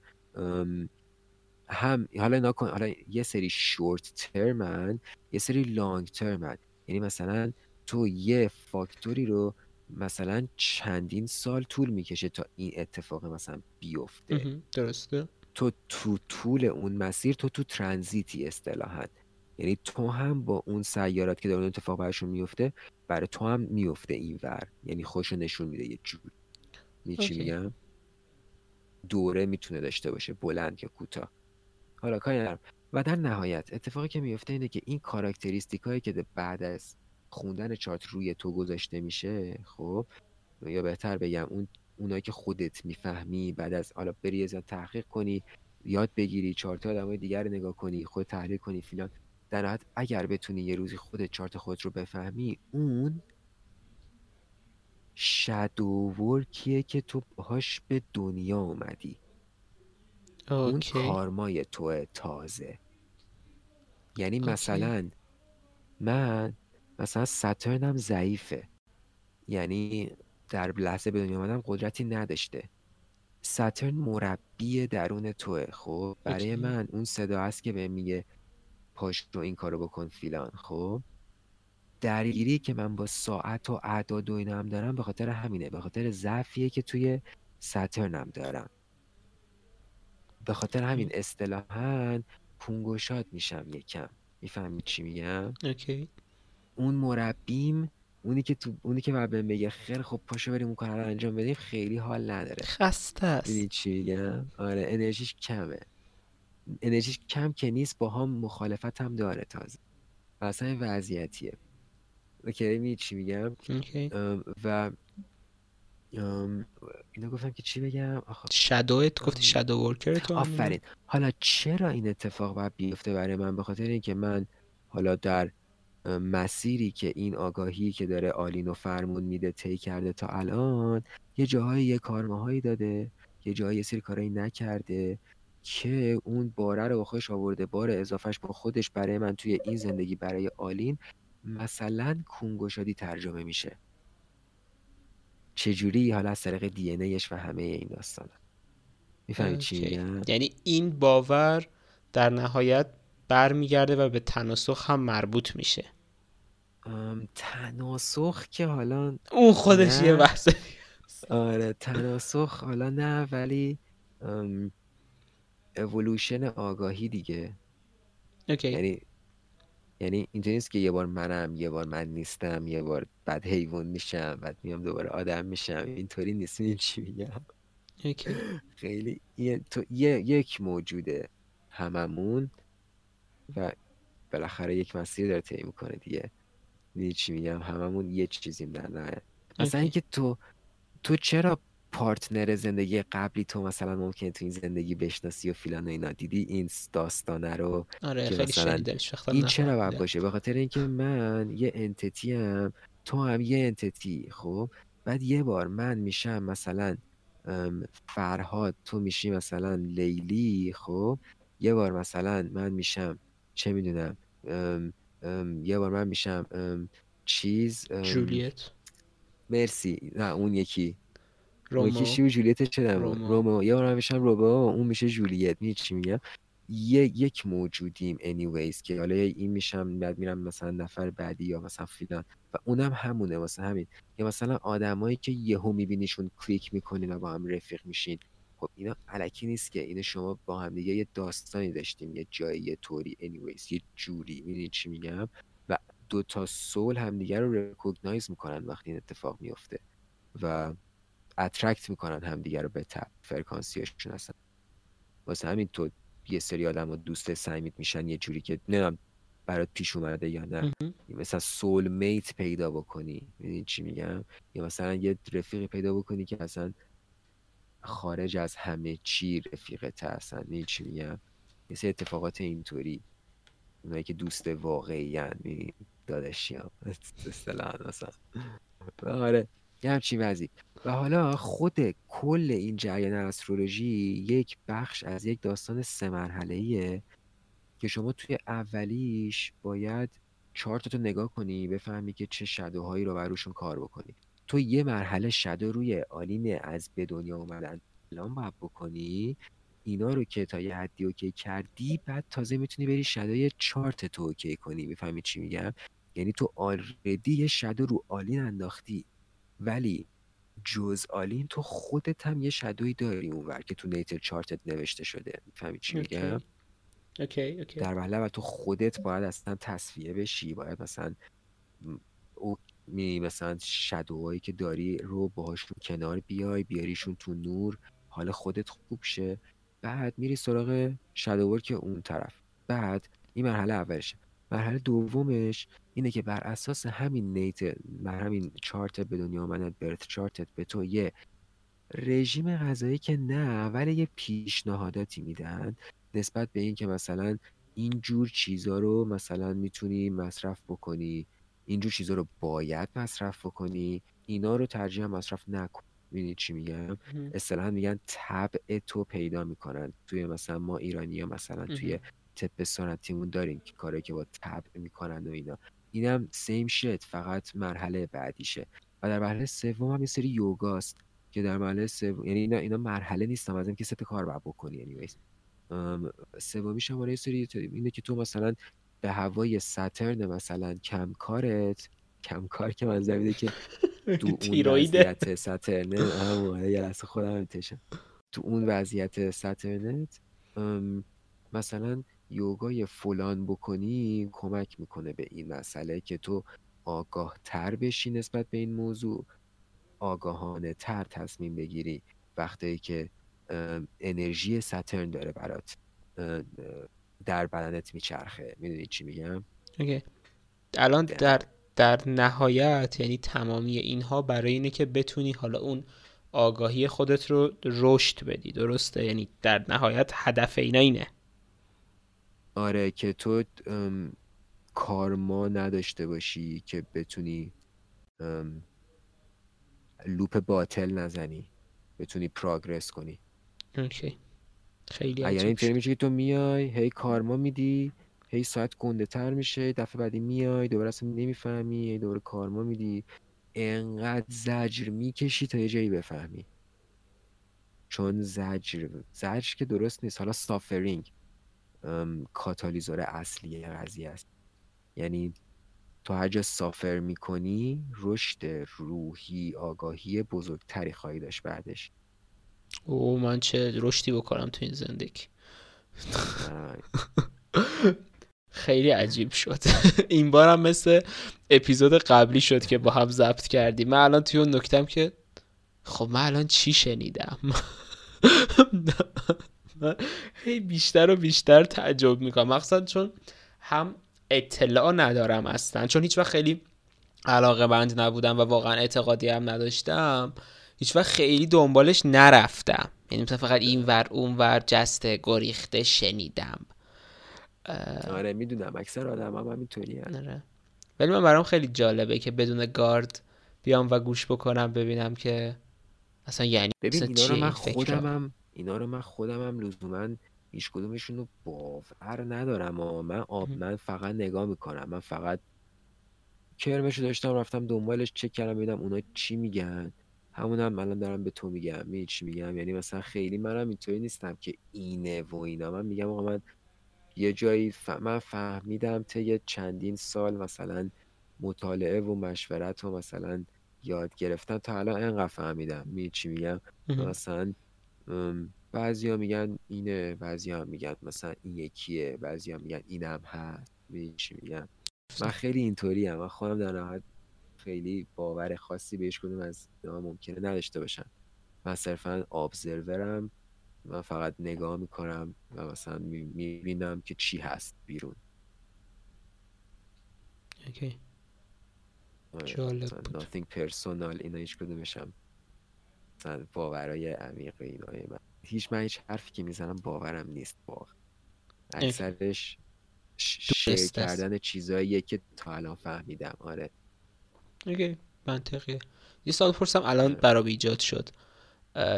هم حالا نکن حالا یه سری شورت ترمن یه سری لانگ ترمن یعنی مثلا تو یه فاکتوری رو مثلا چندین سال طول می‌کشه تا این اتفاق مثلا بیفته. درسته. تو تو طول اون مسیر تو تو ترانزیتی اصطلاحا. یعنی تو هم با اون سیارات که داره اون اتفاق برشون میفته برای تو هم میفته این ور. یعنی خوش نشون میده یه جور. چی میگم؟ دوره می‌تونه داشته باشه بلند یا کوتاه. حالا کاری ندارم و در نهایت اتفاقی که میفته اینه که این کاراکتریستیک هایی که بعد از خوندن چارت روی تو گذاشته میشه خب یا بهتر بگم اون اونایی که خودت می‌فهمی بعد از حالا بری از تحقیق کنی یاد بگیری چارت آدمای دیگر رو نگاه کنی خود تحلیل کنی فیلان در نهایت اگر بتونی یه روزی خودت چارت خودت رو بفهمی اون شادو ورکیه که تو باهاش به دنیا اومدی. اون کارمای تو تازه. یعنی مثلا من مثلا ساترنم ضعیفه. یعنی در لحظه به دنیا آمدم قدرتی نداشته. ساترن مربی درون توه. خب برای من اون صدا هست که به میگه پاش رو این کارو بکن فیلان. خب درگیری که من با ساعت و اعداد و اینا هم دارم به خاطر همینه. به خاطر ضعفیه که توی ساترنم دارم. به خاطر همین اصطلاحا پونگوشات میشم یکم. می‌فهمی چی میگم؟ اوکی. اون مربیم اونی که تو اونی که بعد بگه خیلی خب پاشو بریم اون کار رو انجام بدیم خیلی حال نداره. خسته است. چی میگم؟ آره انرژیش کمه. انرژیش کم که نیست با هم مخالفت هم داره تازه. و اصلا وضعیتیه. اوکی می چی میگم؟ و اینا گفتم که چی بگم؟ شادوت گفتی شادو ورکر تو آفرین. حالا چرا این اتفاق باید بیفته برای من؟ به خاطر اینکه من حالا در مسیری که این آگاهی که داره آلین و فرمون میده طی کرده تا الان یه جاهایی یه کارماهایی داده یه جایی یه سری کارایی نکرده که اون باره رو با خودش آورده. بار اضافهش با خودش برای من توی این زندگی برای آلین مثلا کونگشادی ترجمه میشه. چجوری حالا از طریق دی و همه این داستان می‌فهمید چی میگم؟ یعنی این باور در نهایت برمیگرده و به تناسخ هم مربوط میشه. تناسخ که حالا اون خودش یه بحثه آره تناسخ حالا نه ولی اولوشن آگاهی دیگه. اوکی. یعنی یعنی اینطوری نیست که یه بار منم یه بار من نیستم یه بار بعد حیوان میشم بعد میام دوباره آدم میشم. اینطوری نیست. این چی میگم؟ خیلی یه, تو یه یک موجوده هممون و بالاخره یک مسیر داره طی می‌کنه دیگه. می‌دونی چی میگم؟ هممون یه چیزیم در نه مثلا اینکه تو تو چرا پارتنر زندگی قبلی تو مثلا ممکن تو این زندگی بشناسی و فیلان و اینا. دیدی این داستانه رو آره خیلی مثلا این چرا باید باشه؟ به خاطر اینکه من یه انتیتی هم تو هم یه انتیتی خب؟ بعد یه بار من میشم مثلا فرهاد تو میشی مثلا لیلی خب؟ یه بار مثلا من میشم چه می‌دونم یه بار من میشم چیز جولیت. مرسی. نه اون یکی. رومو. یکی شیو جولیت چه. رومو. یه بار من میشم رومو اون میشه جولیت. می چی میگم؟ یه یک موجودیم anyways که حالا این میشم بعد میرم مثلا نفر بعدی یا مثلا فیلان و اونم همونه واسه همین. یا مثلا آدمایی که یهو میبینیشون کلیک می‌کنین و با هم رفیق میشین. خب اینا الکی نیست که اینو شما با هم دیگه یه داستانی داشتیم یه جایی یه طوری anyways یه جوری. می‌دونید چی میگم؟ و دو تا soul همدیگه رو recognize می‌کنن وقتی این اتفاق میفته و attract می‌کنن همدیگه رو به تپ فرکانسیشون هستن واسه همین تو یه سری آدم دوست سمیت میشن یه جوری که نمی‌دونم برات پیش اومده یا نه. مثلا soulmate پیدا بکنی. می‌دونی چی میگم؟ یا مثلا یه رفیقی پیدا بکنی که اصلا خارج از همه چی رفیقت هستن این چی میگم؟ سری اتفاقات اینطوری. اونایی که دوست واقعی هن دادشی هم مثلا. آره. یه همچین وضعی. و حالا خود کل این جریان استرولوژی یک بخش از یک داستان سه مرحله که شما توی اولیش باید چارت رو نگاه کنی بفهمی که چه shadow هایی رو بر روشون کار بکنی. تو یه مرحله shadow روی آلین از به دنیا اومدن الان باید بکنی. اینا رو که تا یه حدی okay کردی بعد تازه می‌تونی بری shadow ی chart تو okay کنی. می‌فهمی چی میگم؟ یعنی تو already یه shadow رو آلین انداختی. ولی جز آلین تو خودت هم یه shadow ی داری اونور که تو natal chart ت نوشته شده. می‌فهمی چی میگم؟ اوکی اوکی. در محله و تو خودت باید اصلا تصفیه بشی باید مثلا او می مثلا شدوهایی که داری رو باهاشون کنار بیای بیاریشون تو نور حال خودت خوب شه. بعد میری سراغ شدوور که اون طرف. بعد این مرحله اولشه. مرحله دومش اینه که بر اساس همین نیت بر همین چارت به دنیا آمدن برت چارتت به تو یه رژیم غذایی که نه ولی یه پیشنهاداتی میدن نسبت به اینکه مثلا این جور چیزا رو مثلا می‌تونی مصرف بکنی اینجور چیزا رو باید مصرف بکنی اینا رو ترجیح مصرف نکن. می‌دونی چی میگم؟ اصطلاحا میگن طبع تو پیدا می‌کنن. توی مثلا ما ایرانی ها مثلا توی طب سنتیمون داریم که کاری که با طبع می‌کنن و اینا. اینم سیم شت فقط مرحله بعدیشه. و در مرحله سوم هم یه سری یوگاست که در مرحله سوم یعنی اینا اینا مرحله نیستم از اینکه ست کار باید بکنی anyways. سومیش هم یه سری اینه که تو مثلا به هوای ساترن مثلا کم کارت کم کار که من زمیده که تو اون وضعیت ساترن همون یه لحظه خودم تو اون وضعیت ساترنت مثلا یوگای فلان بکنی کمک می‌کنه به این مسئله که تو آگاه تر بشی نسبت به این موضوع. آگاهانه تر تصمیم بگیری وقتی که انرژی ساترن داره برات در بدنت میچرخه. می‌دونی چی میگم؟ اوکی. الان در در نهایت یعنی تمامی اینها برای اینه که بتونی حالا اون آگاهی خودت رو رشد بدی. درسته؟ یعنی در نهایت هدف اینا اینه. آره که تو کارما نداشته باشی که بتونی لوپ باطل نزنی بتونی پراگرس کنی. اوکی. خیلی یعنی اینطوری میشه که تو میای هی کارما میدی هی ساعت گنده تر میشه دفعه بعدی میای دوباره اصلا نمی‌فهمی هی دوباره کارما میدی. انقدر زجر می‌کشی تا یه جایی بفهمی. چون زجر زجر که درست نیست. حالا سافرینگ کاتالیزور اصلی قضیه است. یعنی تو هر جا سافر می‌کنی رشد روحی آگاهی بزرگتری خواهی داشت بعدش. او من چه رشدی بکنم تو این زندگی؟ خیلی عجیب شد. این بارم مثل اپیزود قبلی شد که با هم ضبط کردیم. من الان توی اون نکتم که خب من الان چی شنیدم؟ هی بیشتر و بیشتر تعجب می‌کنم. مخصوصا چون هم اطلاع ندارم اصلا. چون هیچ وقت خیلی علاقه بند نبودم و واقعا اعتقادی هم نداشتم. هیچ وقت خیلی دنبالش نرفتم. یعنی مثلا فقط این ور اون ور جسته گریخته شنیدم. آره می‌دونم. اکثر آدم هم همینطوری آره. ولی من برام خیلی جالبه که بدون گارد بیام و گوش بکنم ببینم که اصلا یعنی ببین اینا رو من خودم هم اینا رو من خودم هم لزوما هیچ کدومشون رو باور ندارم و من آب من فقط نگاه می‌کنم. من فقط کرمشو داشتم رفتم دنبالش چک کردم ببینم اونا چی میگن. همون هم الان دارم به تو میگم. می چی میگم؟ یعنی مثلا خیلی منم اینطوری نیستم که اینه و اینا. من میگم آقا من یه جایی ف... من فهمیدم طی چندین سال مثلا مطالعه و مشورت و مثلا یاد گرفتن تا الان انقدر فهمیدم. می چی میگم؟ مثلا بعضیا میگن اینه بعضیا میگن مثلا این یکیه بعضیا میگن اینم هست. چی میگم؟ من خیلی اینطوری هم من خودم در نهایت خیلی باور خاصی بهش کدوم از ممکنه نداشته باشم. من صرفا ابزرورم من فقط نگاه می‌کنم و مثلا می‌بینم که چی هست بیرون. اوکی. آره، جالب nothing personal اینا هیچ کدومشم مثلا باورای عمیق اینا من. هیچ من هیچ حرفی که می‌زنم باورم نیست واقعا. اکثرش شیر کردن چیزاییه که تا الان فهمیدم. آره. اوکی منطقیه. یه سال پرسم الان آره. برام ایجاد شد.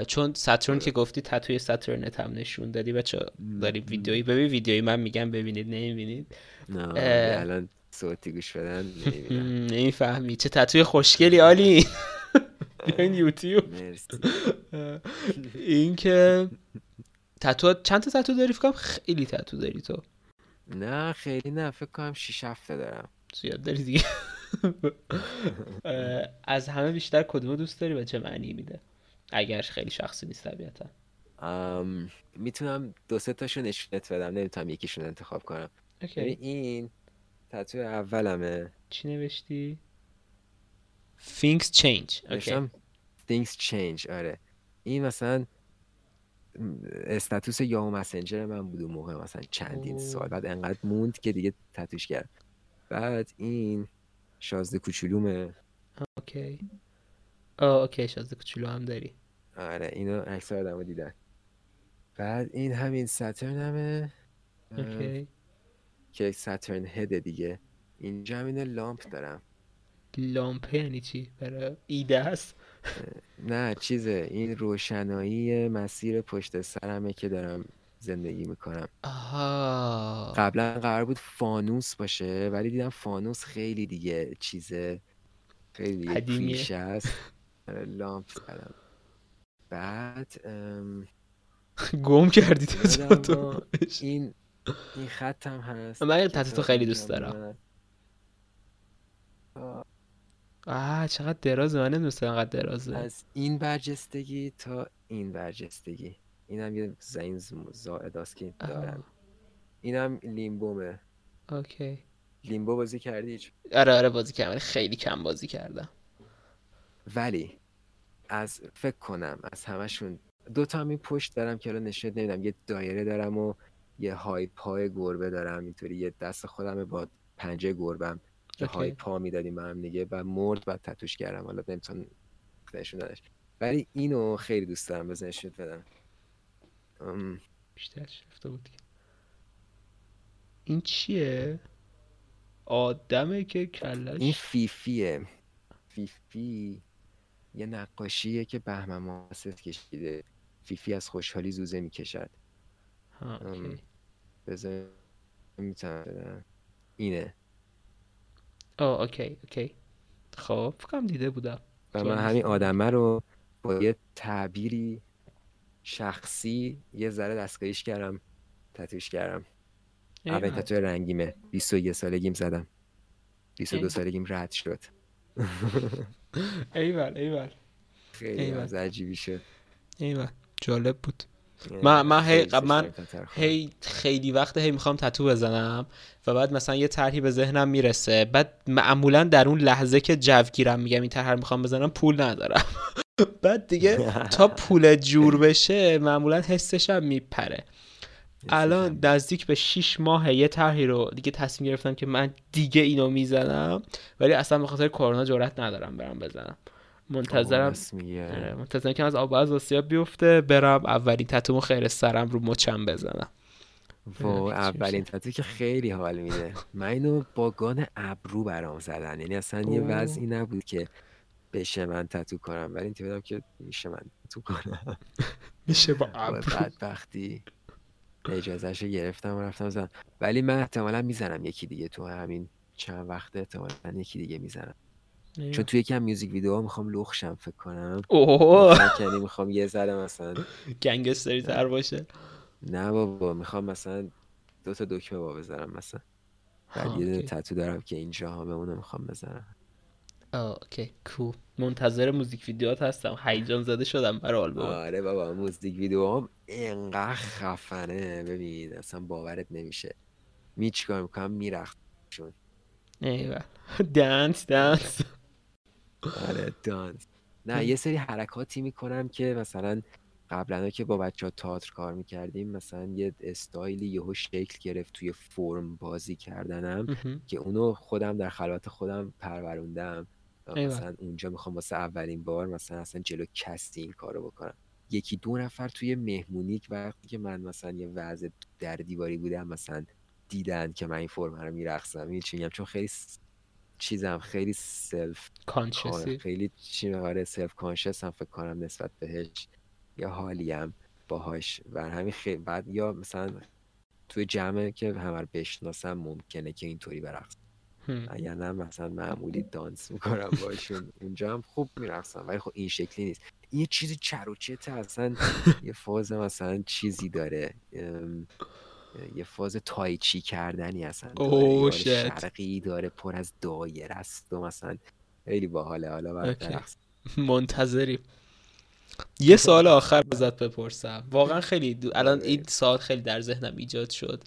چون ساتورن که گفتی تتوی ساتورنت هم نشون دادی. بچه داری ویدیویی ببین ویدیوی من میگم ببینید نمی‌بینید. نه الان صوتی گوش بدن نمی‌فهمی. چه تتوی خوشگلی آلی. بیاین یوتیوب. این که تتو چند تا تتو داری فکرم خیلی تتو داری تو. نه خیلی نه. فکر کنم 6 هفته دارم. زیاد داری دیگه. از همه بیشتر کدوم دوست داری و چه معنی میده؟ اگر خیلی شخصی نیست طبیعتا. می‌تونم دو سه تاشو نشونت بدم. نمی‌تونم یکیشون انتخاب کنم. این تتو اولمه. چی نوشتی؟ Things change okay. things change آره این مثلا استاتوس یاهو مسنجر من بود اون موقع مثلا چندین سال بعد انقدر موند که دیگه تتوش کرد بعد این شازده کوچولومه اوکی آه اوکی شازده کوچولو هم داری آره اینو عکس آدمو دیدن بعد این همین ساترن همه اوکی که ساترن هد دیگه اینجا هم اینو لامپ دارم لامپ یعنی چی؟ برای ایده هست؟ نه چیزه. این روشنایی مسیر پشت سرمه که دارم زندگی می‌کنم. آها. قبلا قرار بود فانوس باشه ولی دیدم فانوس خیلی دیگه چیزه. خیلی دیگه است آره، لامپ زدم. بعد گم کردی تو این این خط هم هست. من تو خیلی دوست دارم. آه چقدر درازه من نمی‌دونستم انقدر درازه. از این برجستگی تا این برجستگی. این هم یه زین زائد که دارم. این هم لیمبومه. اوکی. لیمبو بازی کردی؟ آره آره بازی کردم خیلی کم بازی کردم. ولی از فکر کنم از همشون دو تا همین پشت دارم که الان نشد نمیدم. یه دایره دارم و یه های پای گربه دارم. اینطوری یه دست خودم با پنجه گربم. که های پا می‌دادیم به هم دیگه و مرد بعد تتوش کردم. حالا نمی‌تونم نشون ولی اینو خیلی دوست دارم بزن شد بدم. بیشتر شفته بود این چیه؟ آدمه که کلش این فیفیه. فیفی یه نقاشیه که بهمن ماسد کشیده. فیفی از خوشحالی زوزه می‌کشد. بذار می‌تونم اینه. آه okay okay. خب فکرم دیده بودم. و من همین آدمه رو با یه تعبیری شخصی یه ذره دستگاهیش کردم تتویش کردم. اول تتو رنگیمه. 21 سالگیم زدم. 22 سالگیم رد شد. ایول ایول. خیلی از عجیبی شد. ایول. جالب بود. من من هی من هی خیلی وقت هی می‌خوام تتو بزنم و بعد مثلا یه طرحی به ذهنم می‌رسه. بعد معمولا در اون لحظه که جوگیرم میگم این طرح می‌خوام بزنم پول ندارم. بعد دیگه تا پول جور بشه معمولا حسشم میپره. الان نزدیک به 6 ماه یه طرحی رو دیگه تصمیم گرفتم که من دیگه اینو می‌زنم ولی اصلا به خاطر کرونا جرئت ندارم برم بزنم. منتظرم. آره، منتظرم که از آب از آسیا بیفته برم اولین تتومو خیر سرم رو مچم بزنم. و اولین تتو که خیلی حال میده. من اینو با گان ابرو برام زدن. یعنی اصلا یه وضعی نبود که بشه من تتو کنم. ولی این که میشه من تتو کنم. میشه با ابرو. بدبختی. اجازهشو گرفتم و رفتم زدم. ولی من احتمالا می‌زنم یکی دیگه تو همین چند وقت احتمالا یکی دیگه می‌زنم. چون توی یکم میوزیک ویدیو می‌خوام لخشم فکر کنم. اوه. یعنی می‌خوام یه ذره مثلا. گنگستری تر باشه. نه بابا می‌خوام مثلا دو تا دکمه با بذارم مثلا. بعد یه تتو دارم که اینجا همه اونو می‌خوام بزنم اوکی. کول. منتظر موزیک ویدیوات هستم. هیجان زده شدم برای آلبوم. آره بابا موزیک ویدیو هم اینقدر خفنه. ببین اصلا باورت نمیشه. می چیکار می‌کنم؟ میرختشون. ایوه دانس دانس آره دانس نه یه سری حرکاتی می‌کنم که مثلا قبلا که با بچه ها تئاتر کار می‌کردیم مثلا یه استایلی یهو شکل گرفت توی فرم بازی کردنم که اونو خودم در خلوت خودم پروروندم. مثلا اونجا می‌خوام واسه اولین بار مثلا اصلا جلو کسی این کارو بکنم. یکی دو نفر توی مهمونی وقتی که من مثلا یه وضع در دیواری بودم مثلا دیدن که من این فرم رو میرقصم. چی چون خیلی چیزم خیلی self conscious ی خیلی چی آره self conscious هم فکر کنم نسبت بهش یا حالیم باهاش. و همین خیلی بعد یا مثلا توی جمعه که همه رو بشناسم ممکنه که اینطوری برقصم. اگر نه مثلا معمولی dance می‌کنم باشون. اونجا هم خوب میرقصم ولی خب این شکلی نیست. این یه چیزی چروچته اصلا یه فاز مثلا چیزی داره. یه فاز تایچی کردنی اصلا. داره شرقی داره پر از دایر است و مثلا خیلی باحاله. حالا منتظریم. یه سال آخر ازت بپرسم. واقعا خیلی دو... الان آره. این سال خیلی در ذهنم ایجاد شد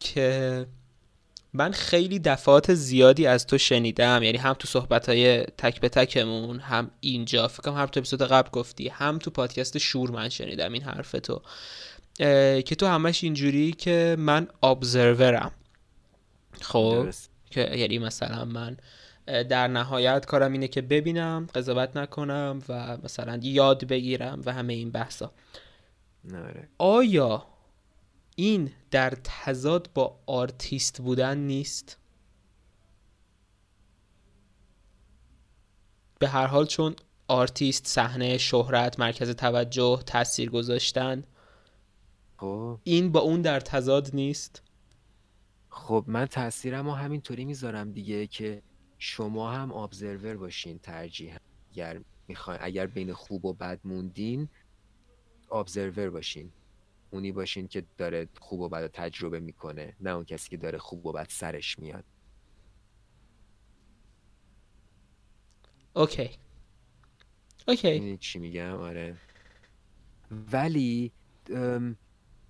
که من خیلی دفعات زیادی از تو شنیدم. یعنی هم تو صحبت های تک به تکمون هم اینجا. فکرم هم تو اپیزود قبل گفتی هم تو پادکست شور من شنیدم این حرف تو. که تو همش اینجوری که من ابزرورم خب که یعنی مثلا من در نهایت کارم اینه که ببینم قضاوت نکنم و مثلا یاد بگیرم و همه این بحثا. ناره. آیا این در تضاد با آرتیست بودن نیست؟ به هر حال چون آرتیست صحنه شهرت مرکز توجه تاثیر گذاشتن خب. این با اون در تضاد نیست؟ خب من تاثیرم رو همینطوری می‌ذارم دیگه که شما هم ابزرور باشین ترجیح اگر می‌خواین اگر بین خوب و بد موندین ابزرور باشین. اونی باشین که داره خوب و بد تجربه می‌کنه نه اون کسی که داره خوب و بد سرش میاد. okay. okay. چی میگم؟ آره. ولی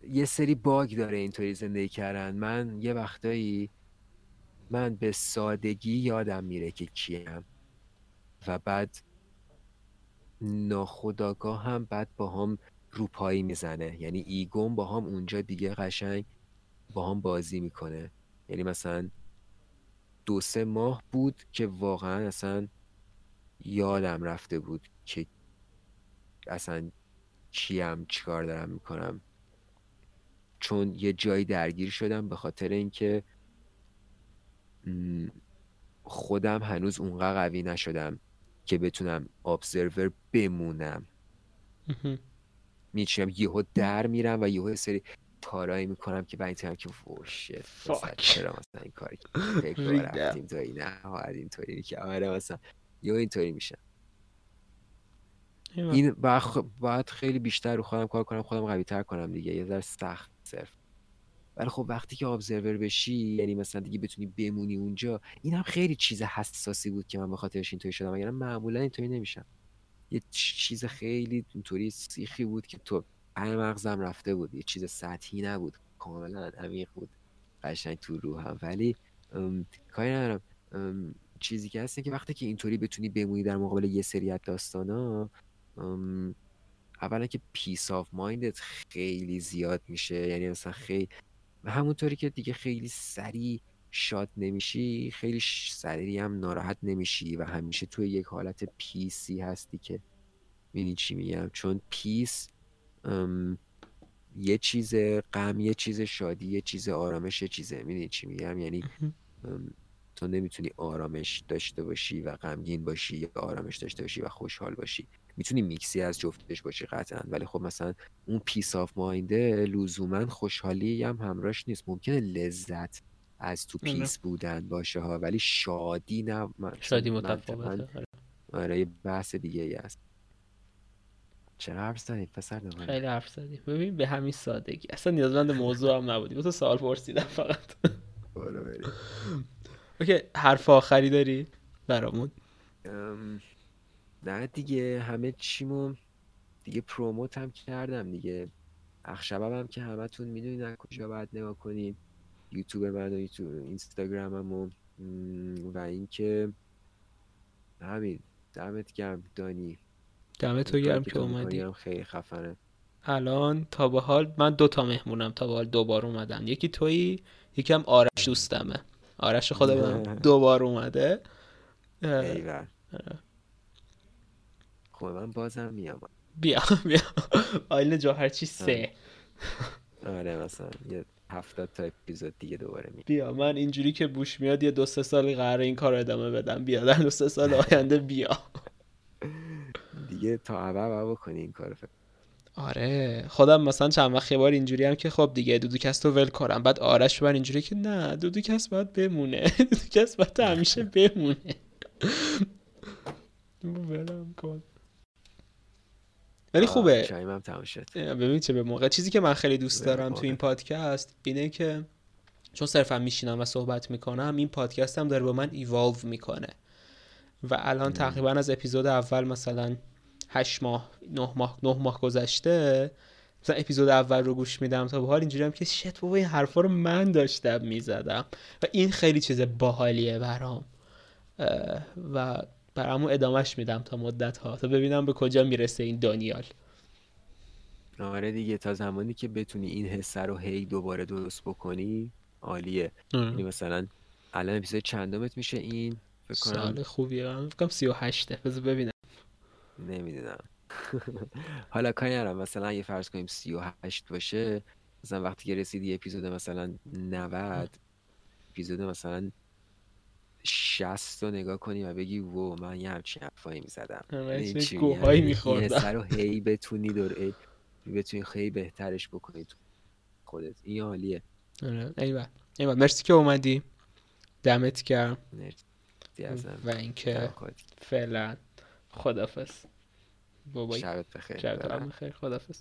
یه سری bug داره اینطوری زندگی کردن. من یه وقتایی من به سادگی یادم میره که کیم و بعد ناخودآگاه هم بعد با هم روپایی می‌زنه. یعنی ego مون با هم اونجا دیگه قشنگ با هم بازی می‌کنه. یعنی مثلا دو سه ماه بود که واقعا اصلا یادم رفته بود که اصلا چیم چیکار دارم می‌کنم. چون یه جایی درگیر شدم به خاطر اینکه خودم هنوز اونقدر قوی نشدم که بتونم ابزرور بمونم. میچینم یهو در میرم و یهو سری کارایی می‌کنم که بعد که فوشه چرا مثلا این کاری فکر رفتیم تو این اینطوری که آره مثلا یا اینطوری میشم این باید خیلی بیشتر رو خودم کار کنم خودم قوی تر کنم دیگه. یه ذره سخت صرف. ولی خب وقتی که ابزرور بشی یعنی مثلا دیگه بتونی بمونی اونجا این هم خیلی چیز حساسی بود که من به خاطرش اینطوری شدم. اگر معمولا اینطوری نمیشم. یه چیز خیلی اینطوری سیخی بود که تو هر مغزم رفته بود. یه چیز سطحی نبود. کاملا عمیق بود. قشنگ تو رو هم. ولی کاری ندارم. چیزی که هست که وقتی که اینطوری بتونی بمونی در مقابل یه سری از داستانا اولا که peace of mind ت خیلی زیاد میشه. یعنی مثلا خیلی همونطوری که دیگه خیلی سریع شاد نمیشی خیلی سریع هم ناراحت نمیشی و همیشه توی یک حالت peace ی هستی که می‌دونی چی میگم. چون peace یه چیز غم یه چیز شادی یه چیز آرامش یه چیزه می‌دونی چی میگم؟ یعنی تو نمی‌تونی آرامش داشته باشی و غمگین باشی یا آرامش داشته باشی و خوشحال باشی. می‌تونی میکسی از جفتش باشی قطعا. ولی خب مثلا اون peace of mind ه لزوما خوشحالی هم همراش نیست. ممکنه لذت از تو. peace بودن باشه ها ولی شادی نه. شادی متفاوته آره. آره یه بحث دیگه ای است چرا حرف زدیم پسر خیلی حرف زدیم ببین به همین سادگی. اصلا نیازمند موضوع هم نبودی. تو سوال پرسیدم فقط. اوکی حرف آخری داری برامون؟ نه دیگه همه چیمو دیگه پروموت هم کردم دیگه. اخشبم هم که همتون می‌دونید از کجا باید نگاه کنید. یوتیوب من و یوتیوب اینستاگرامم و و اینکه همین. دمت گرم دانی. دمت تو گرم که اومدی. خیلی خفنه. الان تا به حال من دو تا مهمونم تا به حال دوبار اومدن. یکی تویی یکم آرش دوستمه. آرش خودم دوبار اومده. ایوه. خب من بازم میام. بیا بیا. آیل جوهرچی سه؟ آره. مثلا یه هفتاد تا اپیزود دیگه دوباره می بیا من اینجوری که بوش میاد یه دو سه سال قرار این کار ادامه بدم. بیا در دو سه سال آینده بیا. دیگه تا عبا بکنی این کار فکر آره. خودم مثلا چند وقت یه بار اینجوری هم که خب دیگه دودوکست رو ول کنم. بعد آرش بر اینجوری که نه دودوکست باید بمونه. دودوکست باید همیشه بمونه. ولم کن. ولی خوبه. ببین چه به موقع. چیزی که من خیلی دوست دارم تو این پادکست اینه که چون صرفا میشینم و صحبت می‌کنم این پادکست هم داره با من ایوالو می‌کنه. و الان تقریبا از اپیزود اول مثلا هشت ماه نه ماه نه ماه گذشته مثلا اپیزود اول رو گوش میدم تا به حال اینجوری هم که شت بابا این حرفا رو من داشتم می‌زدم. و این خیلی چیز باحالیه برام. و برامو ادامهش میدم تا مدت ها تا ببینم به کجا می‌رسه این دانیال. آره دیگه تا زمانی که بتونی این حسه رو هی دوباره درست بکنی عالیه. یعنی مثلا الان اپیزود چندمت میشه این؟ فکر کنم سال خوبیه. من فکر کنم 38 بذار ببینم. نمی‌دونم. حالا کاری مثلا یه فرض کنیم 38 باشه مثلا وقتی که رسیدی اپیزود مثلا 90 اپیزود مثلا 60 رو نگاه کنی و بگی و من یه همچین حرفایی می‌زدم. یعنی گوهایی میخوردم سر رو هی بتونی دور بتونی خیلی بهترش بکنی تو خودت. این حالیه ایوه ایوه مرسی که اومدی. دمت گرم. و اینکه فعلا خدافز بابایی شبت بخیر. شبت بخیر. خدافز